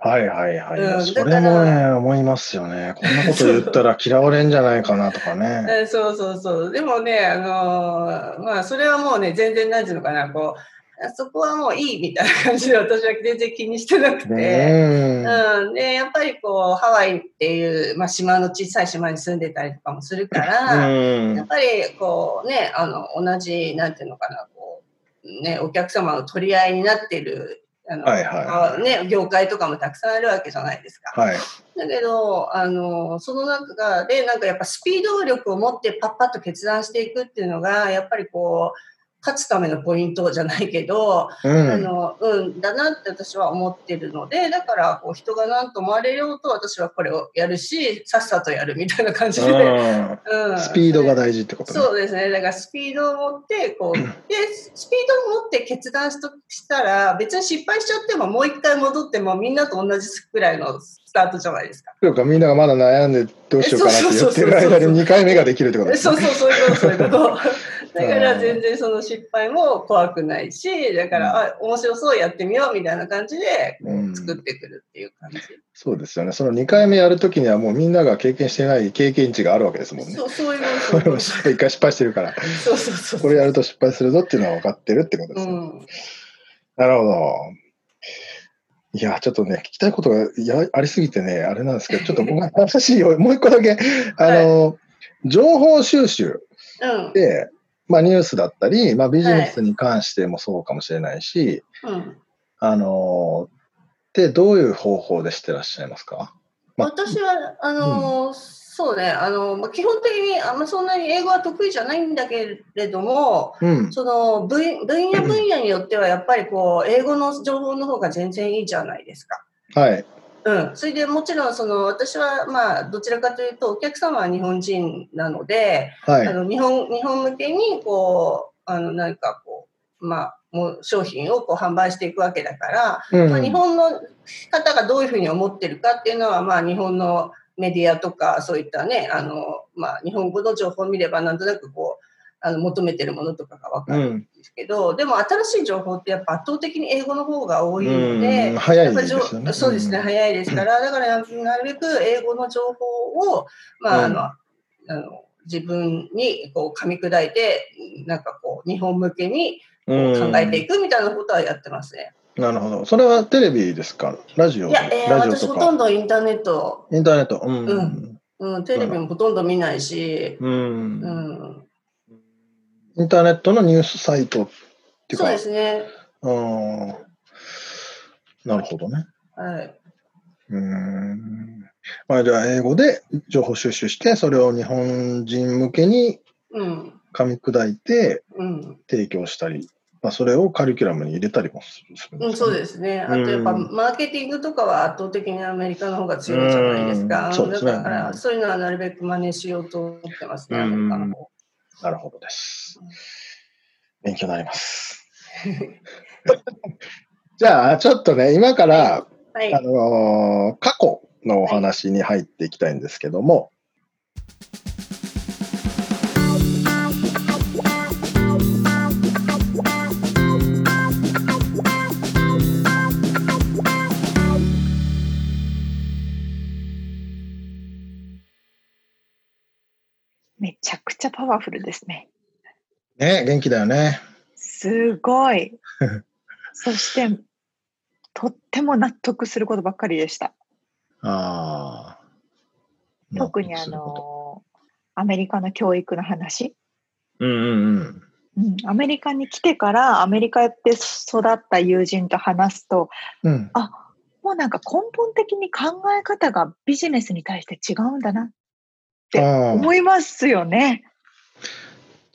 はいはいはい。うんそれもね、思いますよね。こんなこと言ったら嫌われんじゃないかなとかね。え そうそうそう。でもね、あのーまあ、それはもうね、全然なんていうのかな、こう、あそこはもういいみたいな感じで私は全然気にしてなくて。うん。うん、で、やっぱりこう、ハワイっていう、まあ、島の小さい島に住んでたりとかもするから、うんやっぱりこうね、あの、同じ、なんていうのかな、こう、ね、お客様の取り合いになってる、あの、はいはいあね、業界とかもたくさんあるわけじゃないですか。はい。だけど、あの、その中で、なんかやっぱスピード力を持ってパッパッと決断していくっていうのが、やっぱりこう、勝つためのポイントじゃないけど、うん。あの、うん、だなって私は思ってるので、だから、こう、人が何と思われようと私はこれをやるし、さっさとやるみたいな感じで。うんうん、スピードが大事ってことね。そうですね。だからスピードを持って、こう、で、スピードを持って決断しとしたら、別に失敗しちゃってももう一回戻ってもみんなと同じくらいのスタートじゃないですか。というか、みんながまだ悩んでどうしようかなって言ってるそうそうそうそう間に2回目ができるってことですね。そうそう、そういうこと、そういうこと。だから全然その失敗も怖くないし、だから、あ、面白そうやってみようみたいな感じでうん作ってくるっていう感じ。そうですよね。その2回目やるときにはもうみんなが経験してない経験値があるわけですもんね。そう、そういうことこれも失敗、一回失敗してるから、そうそうそう。これやると失敗するぞっていうのは分かってるってことですね。うん。なるほど。いや、ちょっとね、聞きたいことがやありすぎてね、あれなんですけど、ちょっと僕が話をもう一個だけ、あの、情報収集うん。で、まあニュースだったり、まあビジネスに関してもそうかもしれないし、うん。あの、で、どういう方法でしてらっしゃいますか？まあ私は、あのーそうね、あのまあ、基本的にあんまそんなに英語は得意じゃないんだけれども、うん。その分分野分野によってはやっぱりこう、英語の情報の方が全然いいじゃないですか。はい。うん。それでもちろん、その、私は、まあ、どちらかというと、お客様は日本人なので、はい。あの、日本、日本向けに、こう、あの、何かこう、まあ、もう商品をこう販売していくわけだから、うんまあ、日本の方がどういうふうに思ってるかっていうのは、まあ、日本のメディアとか、そういったね、あの、まあ、日本語の情報を見れば、なんとなくこう、あの求めてるものとかがわかるんですけど、でも新しい情報ってやっぱ圧倒的に英語の方が多いので、うん。早いですよね。そうですね、ん。早いですから、だからなるべく英語の情報を、まあ、あの、あの自分にこう噛み砕いて、なんかこう、日本向けに考えていくみたいなことはやってますね。なるほど。それはテレビですか？ラジオいや、えーラジオ私ほとんどインターネット、インターネット。うん。うん。うん、テレビもほとんど見ないし、うん。うん、インターネットのニュースサイトっていうか。そうですね。うんなるほどね。はい。うーん。まあ、じゃあ、英語で情報収集して、それを日本人向けにうん、噛み砕いてうん、提供したり、まあ、それをカリキュラムに入れたりもするするんうん、ですねそうですね。あとやっぱ、うんマーケティングとかは圧倒的にアメリカの方が強いじゃないですか。うんそうですねだから、そういうのはなるべく真似しようと思ってますね、うんアメリカの方。なるほどです。勉強になります。じゃあ、ちょっとね、今から、はいあ。のー過去のお話に入っていきたいんですけども、めワフルですね。ね、元気だよね。すごい。そして、とっても納得することばっかりでした。ああ。特にあの、アメリカの教育の話。うんうんうん。うん、アメリカに来てからアメリカで育った友人と話すと、うん。あもうなんか根本的に考え方がビジネスに対して違うんだなって思いますよね。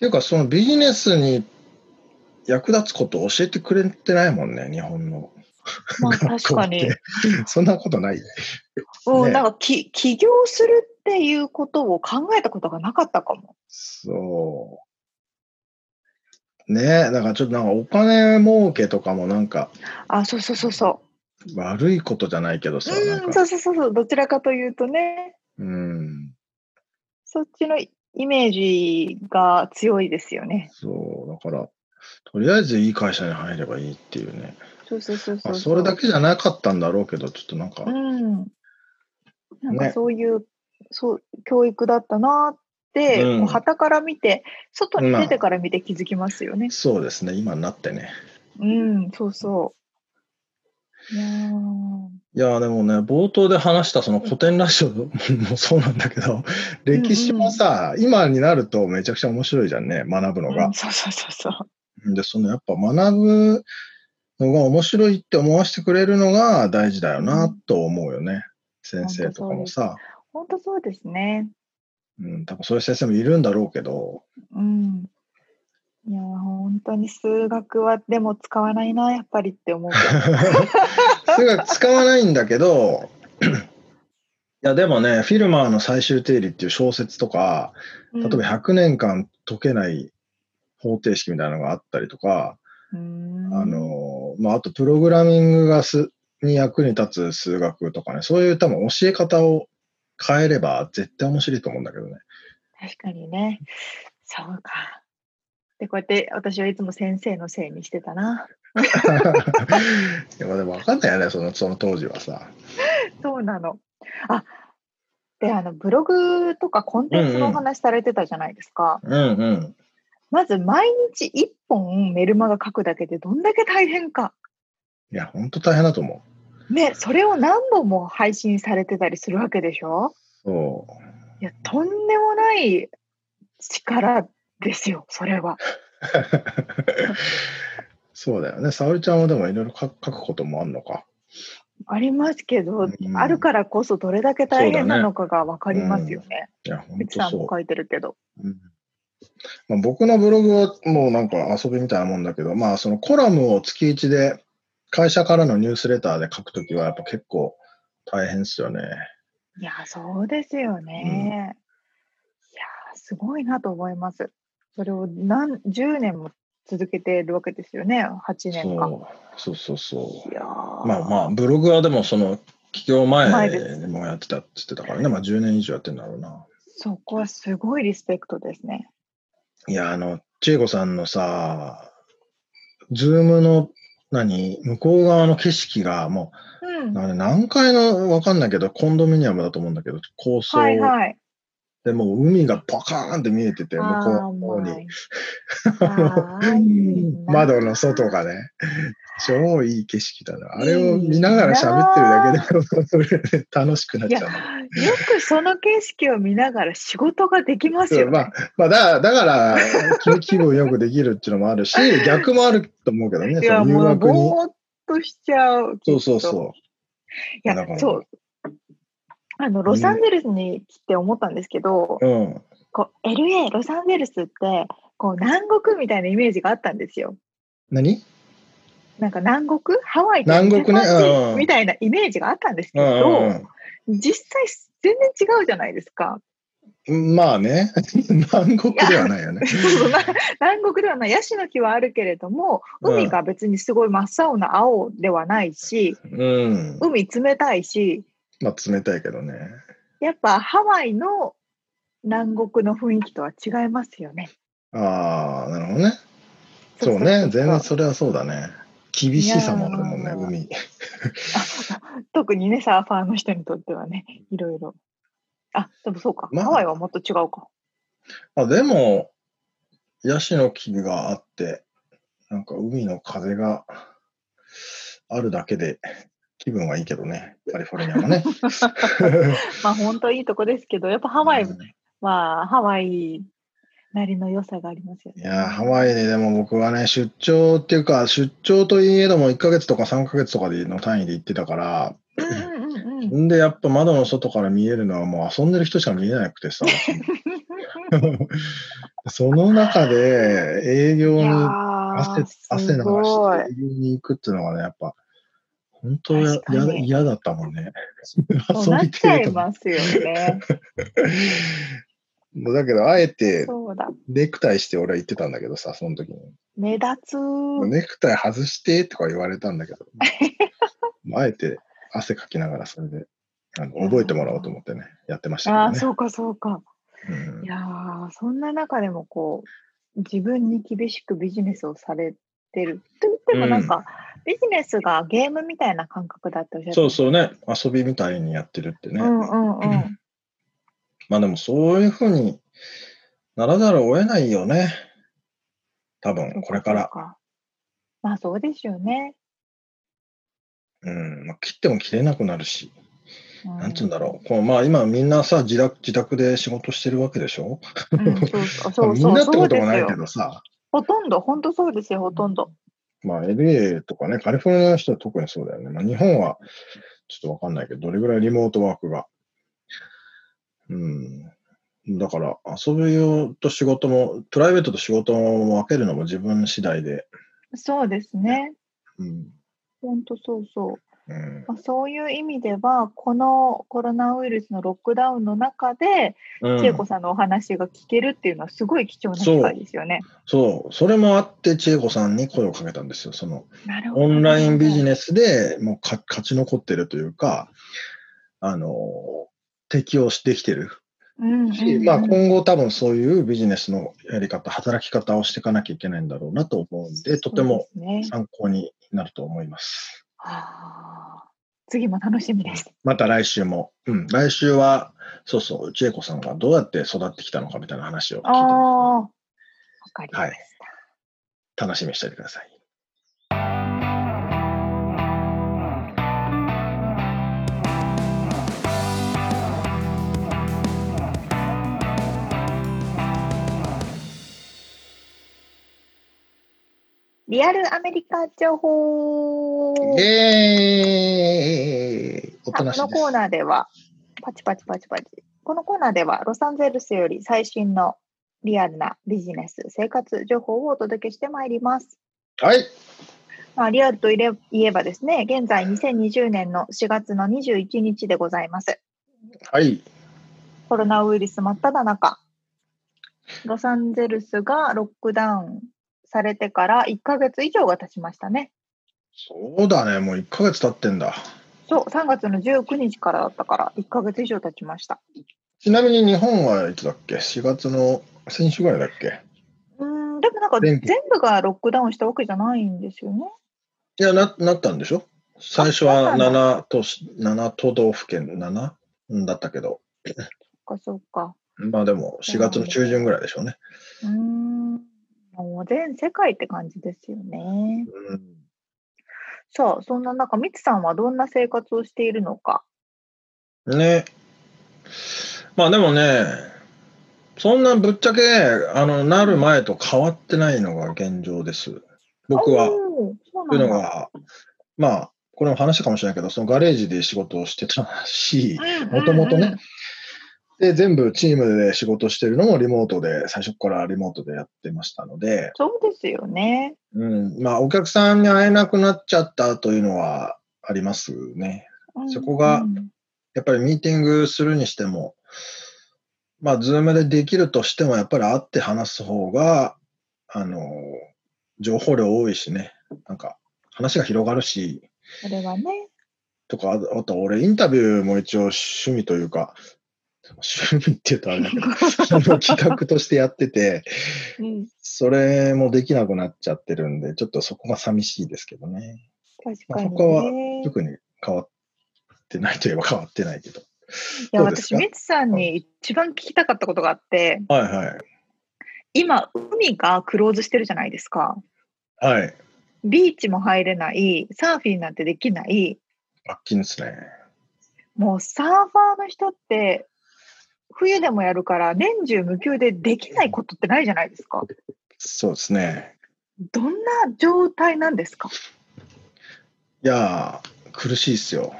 ていうか、そのビジネスに役立つことを教えてくれてないもんね、日本の。まあ確かに。そんなことない。うん、ねなんかき起業するっていうことを考えたことがなかったかも。そう。ねえ、だからちょっとなんかお金儲けとかもなんかあ、そうそうそうそ悪いことじゃないけどう。さ、うん、かそうそうそうそう。どちらかというとね、うん、そっちのイメージが強いですよね。そう、だから、とりあえずいい会社に入ればいいっていうね。そうそうそうそう。まあ、それだけじゃなかったんだろうけど、ちょっとなんか、うん。なんかねそういう、そう、教育だったなって、うんこう旗から見て、外に出てから見て気づきますよね。そうですね、今になってね。うん、そうそう。いやーいやーでもね、冒頭で話したその古典ラジオもそうなんだけど、歴史もさ、今になるとめちゃくちゃ面白いじゃんね、学ぶのがうん。そうそうそうそう。で、そのやっぱ学ぶのが面白いって思わせてくれるのが大事だよなと思うよね。先生とかもさ。本当そうですね。うん、多分そういう先生もいるんだろうけど、うん。いやー、本当に数学はでも使わないな、やっぱりって思うけ 数学使わないんだけど、いやでもね、フィルマーの最終定理っていう小説とか、ど。例えば100年間解けない方程式みたいなのがあったりとか、うん、あの、まあ、あとプログラミングがすに役に立つ数学とかね、そういう多分教え方を変えれば絶対面白いと思うんだけどね。確かにね。そうか。で、こうやって私はいつも先生のせいにしてたな。いやまあでも分かんないよね、そのその当時はさ。そうなの。あで、あの、ブログとかコンテンツのお話されてたじゃないですか。うんうん。まず、毎日1本メルマガ書くだけでどんだけ大変か。いや、本当大変だと思ね、それを何本も配信されてたりするわけでしょ？う。そいや、とんでもない力ですよ、それは。う。そうだよね。沙織ちゃんはでもいろいろ書書くこともあるのか。ありますけど、うんあるからこそどれだけ大変なのかが分かりますよね。いや、本ミツ当そさんも書いてるけど。う。うんまあ、僕のブログはもうなんか遊びみたいなもんだけど、まあそのコラムを月1で会社からのニュースレターで書くときはやっぱ結構大変ですよね。いや、そうですよね。いや、すごいなと思います。それを何10年も続けてるわけですよね、8年間。そうそうそうまあまあ、ブログはでもその起業前前でもやってたって言ってたからね、まあ10年以上やってんだろうな。そこはすごいリスペクトですね。いや、あの、千恵子さんのさ、ズームの何、向こう側の景色がもうんう、。あれ何階のわかんないけど、コンドミニアムだと思うんだけど、高層はいはい。でもう海がパカーンって見えてて、向こうの方に。窓の外がね、超いい景色だな。あれを見ながら喋ってるだけで楽しくなっちゃうの。くその景色を見ながら仕事ができますよね。まあ、まあ、だだから気、気分よくできるっていうのもあるし、逆もあると思うけどね、そのもう、誘惑に。ぼーっとしちゃう。そうそうそいやそう。あの、ロサンゼルスに来て思ったんですけど、う。うん。こう、LA、ロサンゼルスって、こう、南国みたいなイメージがあったんですよ。何？なんか南国？ハワイと南国ねみたいなイメージがあったんですけうんど、実際全然違うじゃないですか。まあね、南国ではないよね。南国ではない、ヤシの木はあるけれども、うん海が別にすごい真っ青な青ではないし、うん。海冷たいし、まあ冷たいけどね。やっぱハワイの南国の雰囲気とは違いますよね。ああ、なるほどね。そうね、全然そそれはそうだね。厳しさもあるもんね、海。特にね、サーファーの人にとってはね、いろいろ。あ、でもそうか。まあハワイはもっと違うか。あでも、ヤシの木があって、なんか海の風があるだけで気分はいいけどね、カリフォルニアもね。まあ本当いいとこですけど、やっぱハワイうんは、ハワイなりの良さがありますよね。いやー、ハワイででも僕はね、出張っていうか、出張といえども1ヶ月とか3ヶ月とかでの単位で行ってたから、うんうんでやっぱ窓の外から見えるのはもう遊んでる人しか見えなくてさ、その中で営業に汗ー、汗流して営業に行くっていうのがね、やっぱ、本当や嫌だったもんね。そう遊なっちゃいますよね。う。だけど、あえて。ネクタイして俺は言ってたんだけどさ、その時に。目立つ。ネクタイ外してとか言われたんだけど、あえて汗かきながらそれであの覚えてもらおうと思ってね、やってましたけああ、どね。そうかそうか。うんいやーそんな中でもこう、自分に厳しくビジネスをされてる。と言ってもなんか、ビジネスがゲームみたいな感覚だっておっしゃってそうそうね。遊びみたいにやってるってね。うんうんうん。まあでもそういうふうにならざるを得ないよね。多分、これから。まあそうですよね。うん。まあ、切っても切れなくなるし。うなんつうんだろう。こうまあ今みんなさ自宅、自宅で仕事してるわけでしょ？うん。そう そうそまあうそう。みんなってこともないけどさ。ほとんど、本当そうですよ、ほとんど。まあ LA とかね、カリフォルニアの人は特にそうだよね。まあ日本はちょっとわかんないけど、どれぐらいリモートワークが。うん。だから遊び用と仕事も、プライベートと仕事も分けるのも自分次第で。そうですね。うん。本当そうそう。うんまあ、そういう意味では、このコロナウイルスのロックダウンの中で、うん千恵子さんのお話が聞けるっていうのはすごい貴重な機会ですよね。そう、それもあって、千恵子さんに声をかけたんですよ。その。オンラインビジネネスでもうか勝ち残ってるというか、あの、適応してきてる。ス。うんうんし、うんまあ今後多分そういうビジネスのやり方、働き方をしていかなきゃいけないんだろうなと思うんで、とても参考になると思います。はあ次も楽しみです。また来週も、うん、来週は、そうそう、千恵子さんがどうやって育ってきたのかみたいな話を聞いてああ、わかりまはいした。楽しみにしておいてください。リアルアメリカ情報イエーイ。このコーナーでは、パチパチパチパチ。このコーナーでは、ロサンゼルスより最新のリアルなビジネス、生活情報をお届けしてまいります。はい。まあ、リアルといえばですね、現在2020年の4月の21日でございます。はい。コロナウイルス真っ只中、ロサンゼルスがロックダウンされてから1ヶ月以上が経ちましたね。そうだね。もう1ヶ月経ってんだ。そう、3月の19日からだったから1ヶ月以上経ちました。ちなみに日本はいつだっけ ?4 月の先週ぐらいだっけ？うーん、でもなんか全全部がロックダウンしたわけじゃないんですよね。いや、な、なったんでしょ？最初はそうなんだ7都市、7都道府県 7? うんだったけど。そっかそっか。まあでも4月の中旬ぐらいでしょうね。うーん、もう全世界って感じですよね。うん。さあ、そんな中、ミツさんはどんな生活をしているのか？ね。まあでもね、そんなぶっちゃけ、あの、なる前と変わってないのが現状です。僕は。という。のが、まあ、これも話したかもしれないけど、そのガレージで仕事をしてたし、もともとね、で、全部チームで仕事してるのもリモートで、最初からリモートでやってましたので、そうですよね。うん、まあ、お客さんに会えなくなっちゃったというのはありますね。うんそこがうんやっぱりミーティングするにしても、まあ、ズームでできるとしても、やっぱり会って話す方が、あの、情報量多いしね、なんか、話が広がるし、それはね。とか、ああと俺インタビューも一応趣味というか、趣味って言うとあれだけど、あの企画としてやってて、うん、それもできなくなっちゃってるんで、ちょっとそこが寂しいですけどね。確かに、まあ他はね。特に変わってないといえば変わってないけど。いや、私、どうですか？ミツさんに一番聞きたかったことがあって、はいはい。今、海がクローズしてるじゃないですか。はい。ビーチも入れない、サーフィンなんてできない、罰金ですね。もうサーファーの人って、冬でもやるから、年中無休でできないことってないじゃないですか。そうですね。どんな状態なんですか？いやー、苦しいっすよ。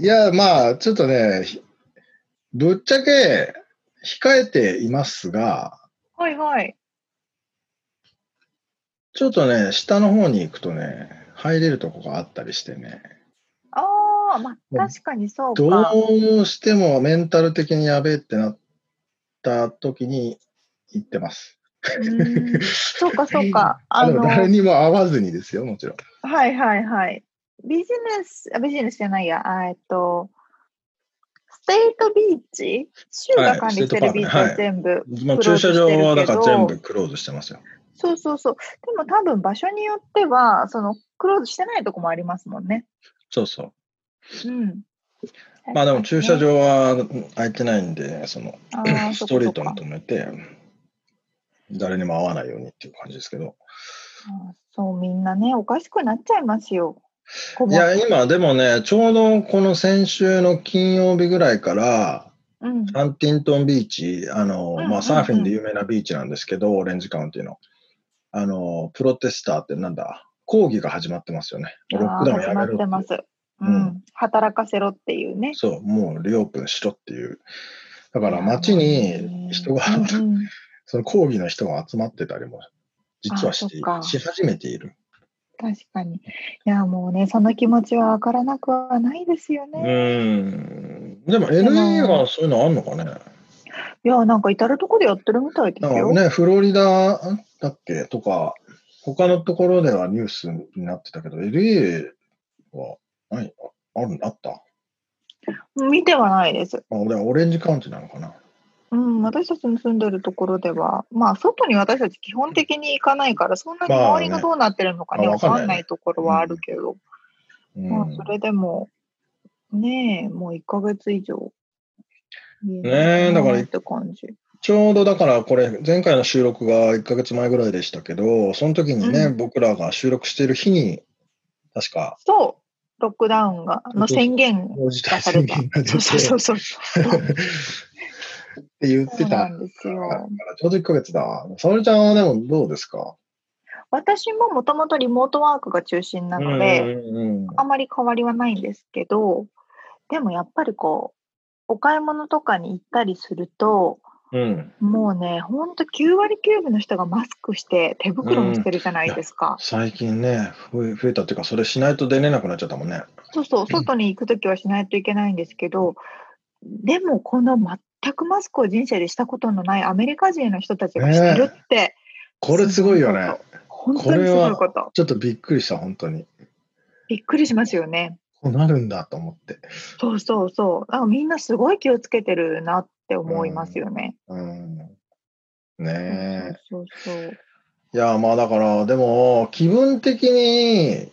いや、まあ、ちょっとね、ひぶっちゃけ控えていますが、はいはい。ちょっとね、下の方に行くとね、入れるとこがあったりしてね、ああ、まあ確かにそうどか。うしてもメンタル的にやべえってなった時に行ってます。うそうかそうか。あの、誰にも会わずにですよ、もちろん。はいはいはい。ビジネス、あビジネスじゃないや、あえっと、 state beach？州が管理してるビーチは全部、駐車場はだから全部クローズしてますよ。そうそうそう。でも多分場所によっては、そのクローズしてないとこもありますもんね。そうそう。うん。まあでも駐車場は空いてないんで、その ストリートに止めて、誰にも会わないようにっていう感じですけど。そう、みんなね、おかしくなっちゃいますよ。いや、今でもね、ちょうどこの先週の金曜日ぐらいから、うん。ハンティントンビーチ、あの、まあ、サーフィンで有名なビーチなんですけど、オレンジカウンティの。あの、プロテスターってなんだ、抗議が始まってますよね。ロックダウンやめろあー始まってます。ううんん。働かせろっていうね。そう、もうリオープンしろっていう。だから街に人が、うんうん その抗議の人が集まってたりも、実はしし始めている。確かに。いや、もうね、その気持ちはわからなくはないですようね。ん。でも LA はそういうのあんのかね？いや、なんか至るとこでやってるみたいですよ。ね、フロリダだっけ？とか、他のところではニュースになってたけど、LA は何？あるあった？見てはないです。あ俺はオレンジカウンティなのかな？うん、私たちの住んでるところでは、まあ、外に私たち基本的に行かないから、そんなに周りがどうなってるのかね、わまあわかんないところはあるけど、うん。まあ、それでも、ねえ、もう1ヶ月以上。ねねえだからって感じ。ちょうどだからこれ、前回の収録が1ヶ月前ぐらいでしたけど、その時にね、うん。僕らが収録してる日に、確か、そう、ロックダウンが、の宣言がされた。そうそうそうそう。って言ってた。ちょうど1ヶ月だ。沙織ちゃんはでもどうですか？私ももともとリモートワークが中心なので、あまり変わりはないんですけど、でもやっぱりこう、お買い物とかに行ったりすると、うん、もうね、ほんと9割9分の人がマスクして手袋もしてるじゃないですか。最近ね増え、増えたっていうか、それしないと出れなくなっちゃったもんね。そうそう、外に行くときはしないといけないんですけど、でもこの全くマスクを人生でしたことのないアメリカ人の人たちがしてるって、これすごいよね。本当にすごいこと。ちょっとびっくりした、本当に。びっくりしますよね。こうなるんだと思って。そうそうそう。だからみんなすごい気をつけてるなって思いますよね。うん。ねえ。そうそう。いや、まあだから、でも、気分的に、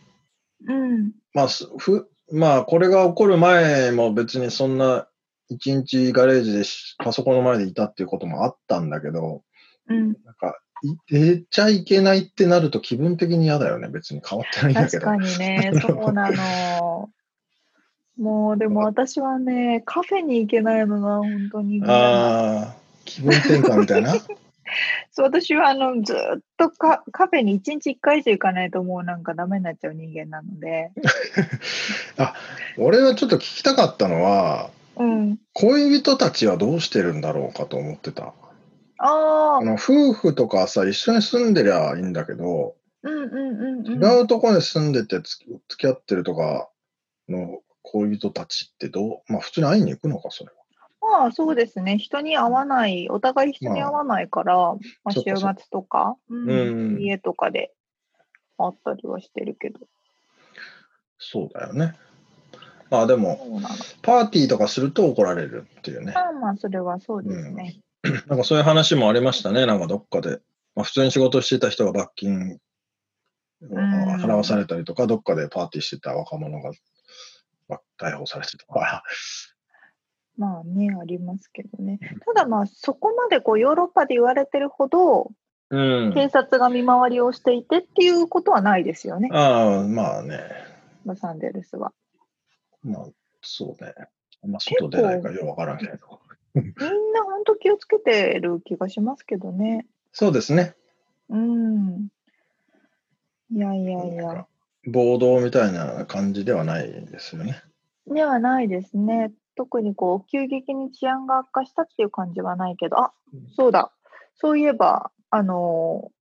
うん。まあ、すふまあ、これが起こる前も別にそんな、一日ガレージでしパソコンの前でいたっていうこともあったんだけど、うん。なんか、い出ちゃいけないってなると気分的に嫌だよね。別に変わってないんだけど。確かにね、そうなの。もうでも私はね、カフェに行けないのが本当にああ、気分転換みたいな？そう私はあのずっとカカフェに1日1回以上行かないともうなんかダメになっちゃう人間なので、俺はちょっと聞きたかったのは、うん、恋人たちはどうしてるんだろうかと思ってた。あああ、の夫婦とかさ、一緒に住んでりゃいいんだけど、うんうんうんうん。違うところに住んでてつ付き合ってるとかの恋人たちってどう？まあ普通に会いに行くのか、それは。まあそうですね、人に会わない、お互い人に会わないから、まあ、週そっかそっ末とか、うんうん家とかで会ったりはしてるけど、そうだよね。まあでも。パーティーとかすると怒られるっていうね。まあまあ、それはそうですね。なんかそういう話もありましたね、なんかどっかで。まあ、普通に仕事してた人が罰金払わされたりとか、どっかでパーティーしてた若者が、まあ、逮捕されてとか。まあね、ありますけどね。ただまあ、そこまでこうヨーロッパで言われてるほど、うん。警察が見回りをしていてっていうことはないですよね、ああ、まあね。ロサンゼルスは。まあ、そうね。まあ、外出ないからよくわからんけど。みんな本当気をつけてる気がしますけどね。そうですね。うん。いやいやいやか。暴動みたいな感じではないですよね。ではないですね。特にこう、急激に治安が悪化したっていう感じはないけど、あそうだ。そういえば、あのー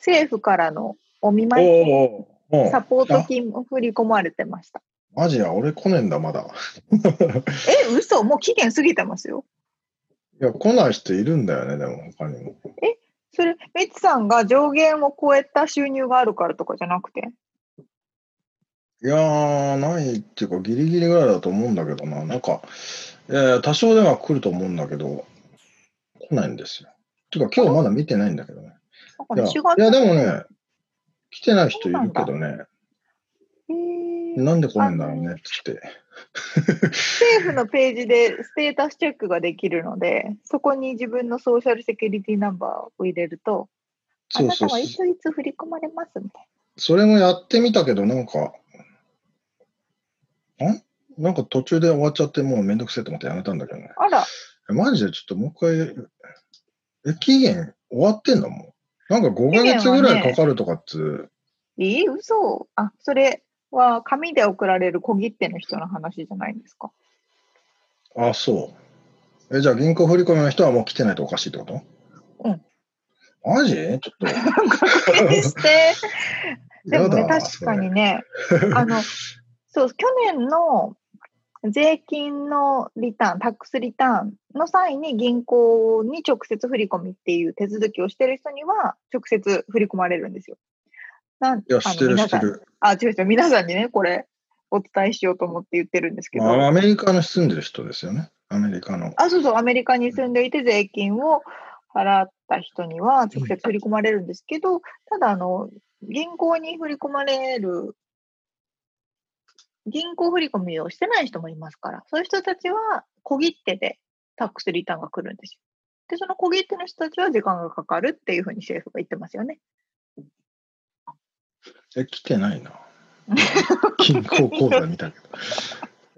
政府からのお見舞い金サポート金も振り込まれてました。マジや、俺来ねえんだ、まだ。え、嘘もう期限過ぎてますよ。いや、来ない人いるんだよね、でも他にも。それ、ミツさんが上限を超えた収入があるからとかじゃなくて？いやー、ないっていうか、ギリギリぐらいだと思うんだけどな。なんか、いやいや多少では来ると思うんだけど、来ないんですよ。てか、今日まだ見てないんだけどね。いや4月いや、でもね、来てない人いるけどね、なんで来ないんだろうねっつって。政府のページでステータスチェックができるので、そこに自分のソーシャルセキュリティナンバーを入れると、あそうそうそうなたはい。ついつ振り込まれますみたいそれもやってみたけど、なんか、ん？なんか途中で終わっちゃって、もうめんどくせえと思ってやめたんだけどね。な。あら、えマジでちょっともう一回、え、期限終わってんの？もう。なんか5ヶ月ぐらいかかるとかっつう、えー、嘘あ、それは紙で送られる小切手の人の話じゃないんですか？あ、そう。え、じゃあ銀行振り込みの人はもう来てないとおかしいってこと？うん。マジ？ちょっと。確認して。でもね、確かにね、あの、そう、去年の税金のリターン、タックスリターンの際に銀行に直接振り込みっていう手続きをしてる人には、直接振り込まれるんですよ。なんいや、あの知ってる知皆さんってる。あ、違う違う、皆さんにね、これ、お伝えしようと思って言ってるんですけど、まあ、アメリカの住んでる人ですよね。アメリカの。あ、そうそう、アメリカに住んでいて税金を払った人には直接振り込まれるんですけど、ただ、あの、銀行に振り込まれる、銀行振り込みをしてない人もいますから、そういう人たちは小切手でタックスリターンが来るんですよ。で、その小切手の人たちは時間がかかるっていうふうに政府が言ってますよね。え、来てないな。銀行口座見たけど。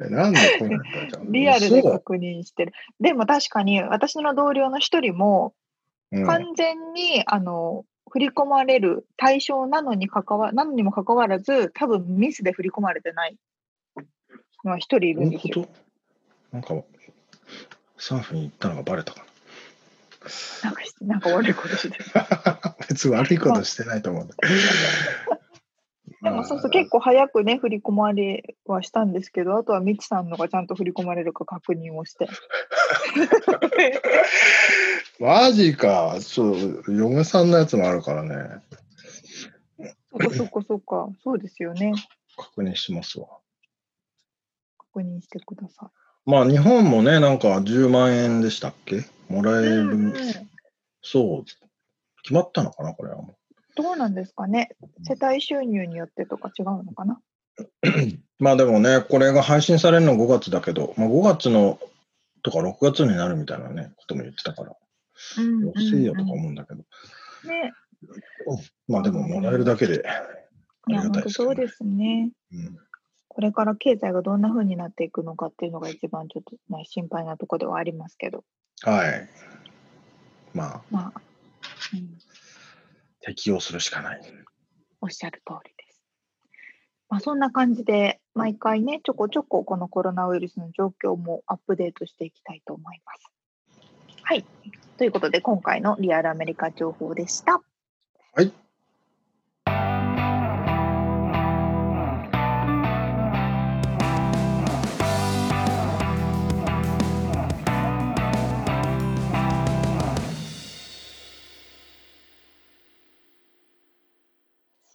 え、なんで来ないんだじゃあリアルで嘘確認してる。でも確かに私の同僚の一人も、うん完全に、あの、振り込まれる対象なのにかかわ、なのにもかかわらず、多分ミスで振り込まれてないのは一人いるんですよ。となんか、サーフィン行ったのがバレたかなんかし、なんか悪いことしてる。な。別に悪いことしてないと思うんだ。でもそうそう、結構早くね、振り込まれはしたんですけど、あとはみちさんのがちゃんと振り込まれるか確認をして。マジか。そう、嫁さんのやつもあるからね。そっかそっかそっか、そうですよね。確認しますわ。確認してくださまあ、日本もね、なんか10万円でしたっけ？もらえい。る、うんうん。そう。決まったのかなこれはもどうなんですかね？世帯収入によってとか違うのかな？う。まあでもね、これが配信されるの5月だけど、まあ、5月のとか6月になるみたいなね、ことも言ってたから、うん欲しいよとか思うんだけど。ね、まあでも、もらえるだけでありがたいですね、当そうですね。うんこれから経済がどんな風になっていくのかっていうのが一番ちょっと、ね、心配なところではありますけど、はい。まあ、まあ、うん、適用するしかない。おっしゃる通りです。まあ、そんな感じで、毎回ね、ちょこちょここのコロナウイルスの状況もアップデートしていきたいと思います。はい。ということで、今回のリアルアメリカ情報でした。はい。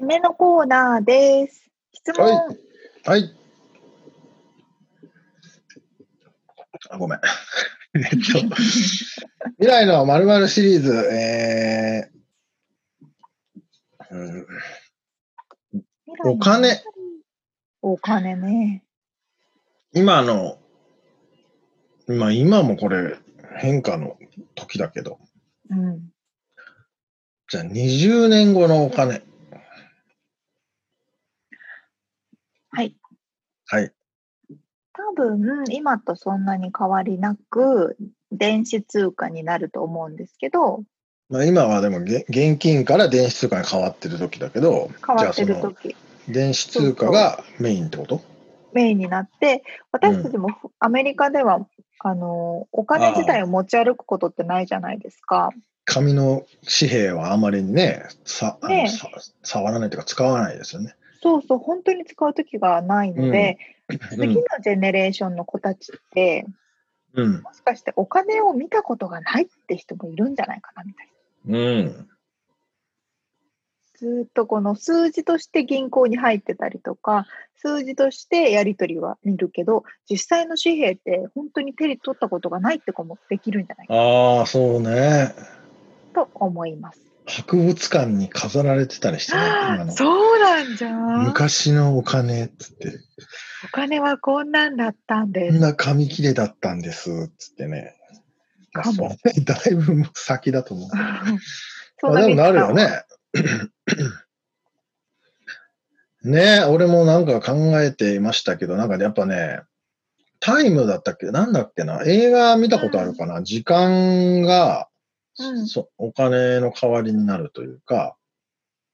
めのコーナーです。質問、はい。はい。あ、ごめん。えっと、未来のまるシリーズ、えーうん、お金。お金ね。今の、まあ今もこれ変化の時だけど、うん。じゃあ20年後のお金。はい。はい。多分、今とそんなに変わりなく、電子通貨になると思うんですけど、まあ、今はでもげ現金から電子通貨に変わってる時だけど、変わってる時電子通貨がメインってこと？メインになって、私たちもふアメリカでは、あの、お金自体を持ち歩くことってないじゃないですか。紙の紙幣はあまりね、さねさ触らないというか使わないですよね。そうそう、本当に使う時がないので、う次のジェネレーションの子たちって、ん。うん。もしかしてお金を見たことがないって人もいるんじゃないかなみたいな。うん。ずーっとこの数字として銀行に入ってたりとか、数字としてやり取りは見るけど、実際の紙幣って本当に手に取ったことがないって子もできるんじゃないかああ、そうね。と思います。博物館に飾られてたりしてね、今の。そうなんじゃん。昔のお金っつって、お金はこんなんだったんです。こんな紙切れだったんですっつってね。まあかもだいぶ先だと思う。そんまあでもなるよ見ね。ねえ、俺もなんか考えていましたけど、なんかやっぱね、タイムだったっけ？なんだっけな？映画見たことあるかな、時間が、うんそお金の代わりになるというか、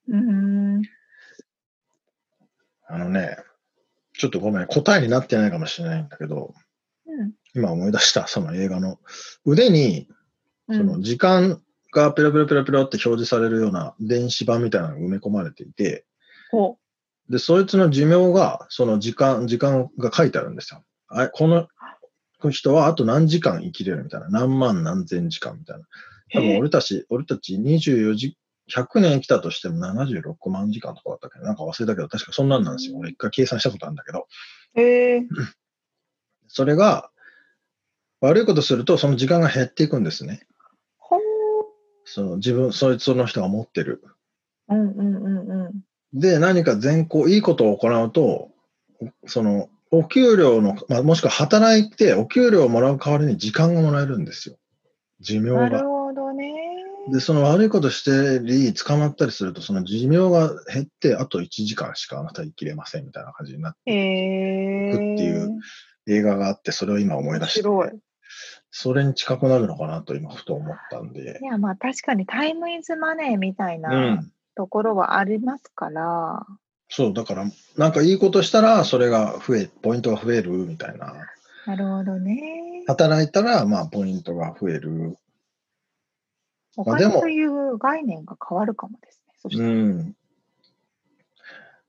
方うん。あのね、ちょっとごめん、答えになってないかもしれないんだけど、うん今思い出した、その映画の。腕に、うんその時間がペロペロペロペロって表示されるような電子版みたいなのが埋め込まれていて、ほで、そいつの寿命が、その時間、時間が書いてあるんですよ。あこの人はあと何時間生きれるみたいな。何万何千時間みたいな。多分俺たち、俺たち24時、100年生きたとしても76万時間とかだったけ？ど、なんか忘れたけど、確かそんなんなんですよ。俺一回計算したことあるんだけど。え。それが、悪いことすると、その時間が減っていくんですね。ほその自分、そいつの人が持ってる。う。うんうんうんうん。で、何か善行、いいことを行うと、その、お給料の、まあ、もしくは働いて、お給料をもらう代わりに時間がもらえるんですよ。寿命が。で、その悪いことしてり、捕まったりすると、その寿命が減って、あと1時間しかあなた生きれませんみたいな感じになって、へえ。っていう映画があって、それを今思い出して。それに近くなるのかなと今、ふと思ったんでい。や、まあ確かにタイムイズマネーみたいうなんところはありますから、そう、だから、なんかいいことしたら、それが増え、ポイントが増えるみたいな。なるほどね。働いたら、まあ、ポイントが増える。お金という概念が変わるかもですね。そしうたらん。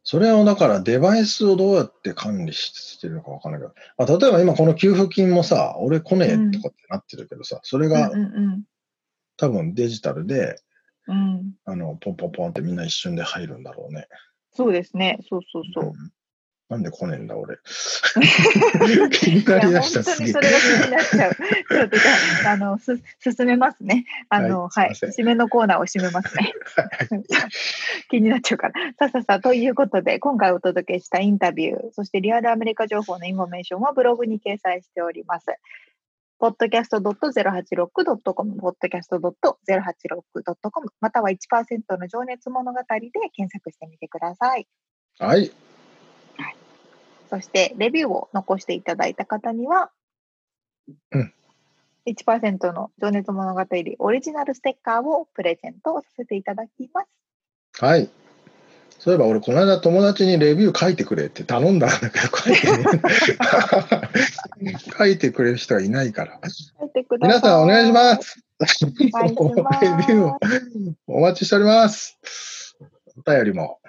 それをだからデバイスをどうやって管理してるのかわからないけど、あ例えば今この給付金もさ、俺来ねえとかってなってるけどさ、それがうんうん多分デジタルで、うん。うん。あの、ポンポンポンってみんな一瞬で入るんだろうね。そうですね。そうそうそう。んなんで来ねえんだ、俺。気になりだした、本当にそ。れが気になっちゃう。ちょっとじゃあ、あの、す、進めますね。あの、ははいい、すい締めのコーナーを締めますね。気になっちゃうから。さあさあさあ、ということで、今回お届けしたインタビュー、そしてリアルアメリカ情報のインフォメーションはブログに掲載しております。podcast.086.com、podcast.086.com、または1%の情熱物語で検索してみてください。はい。そして、レビューを残していただいた方には、うん1%の情熱物語オリジナルステッカーをプレゼントさせていただきます。はい。そういえば俺、この間友達にレビュー書いてくれって頼んだんだけど、書いてね 書いてくれる人がいないから。書いてください。皆さんお願いします。レビューをお待ちしております。お便りも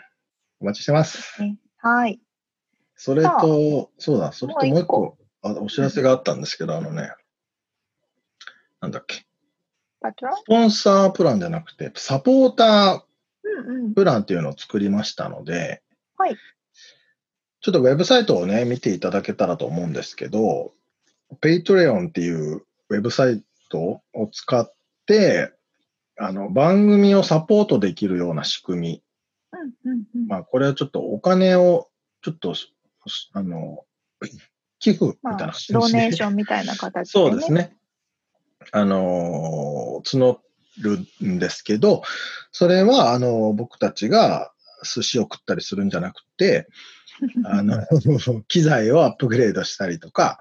お待ちしてます。ねはい。それと、そうだ、それともう一個もあお知らせがあったんですけど、あのね、なんだっけ、スポンサープランじゃなくて、サポータうんうんー。プランっていうのを作りましたので、はい。ちょっとウェブサイトをね、見ていただけたらと思うんですけど、Patreon っていうウェブサイトを使って、あの、番組をサポートできるような仕組み。うんうんうん。まあ、これはちょっとお金を、ちょっと、あの、寄付みたいなまあ感、じでドネーションみたいな形で、そうです。ね。あのー募るんですけど、それは、あの僕たちが寿司を食ったりするんじゃなくて、あの、機材をアップグレードしたりとか、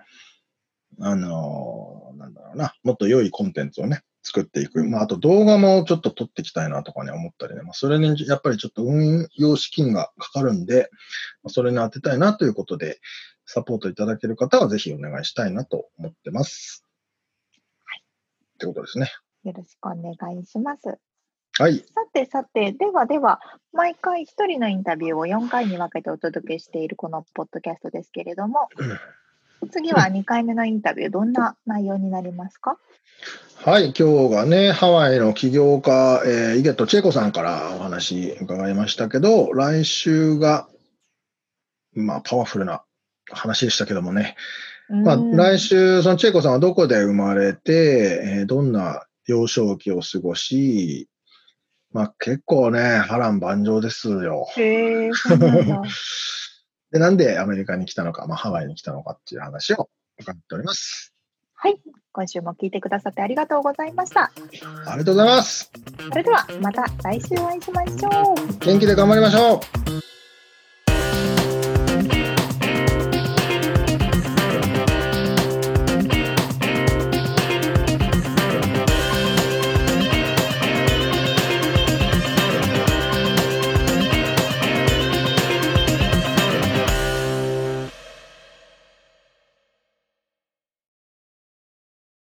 あのーなんだろうな、もっと良いコンテンツをね、作っていく。まあ、あと動画もちょっと撮っていきたいなとかね、思ったりね。まあ、それにやっぱりちょっと運用資金がかかるんで、まあそれに当てたいなということで、サポートいただける方はぜひお願いしたいなと思ってます。ってことですね。よろしくお願いします。はい。さてさて、ではでは、毎回一人のインタビューを4回に分けてお届けしているこのポッドキャストですけれども、次は2回目のインタビュー、どんな内容になりますか？はい、今日がね、ハワイの起業家、えー、イゲット・チェコさんからお話伺いましたけど、来週が、まあ、パワフルな話でしたけどもね、まあ、うん来週、そのチェコさんはどこで生まれて、えーどんな幼少期を過ごし、まあ結構ね、波乱万丈ですよ。へえ、そうなんだ。で、なんでアメリカに来たのか、まあハワイに来たのかっていう話を伺っております。はい。今週も聞いてくださってありがとうございました。ありがとうございます。それではまた来週お会いしましょう。元気で頑張りましょう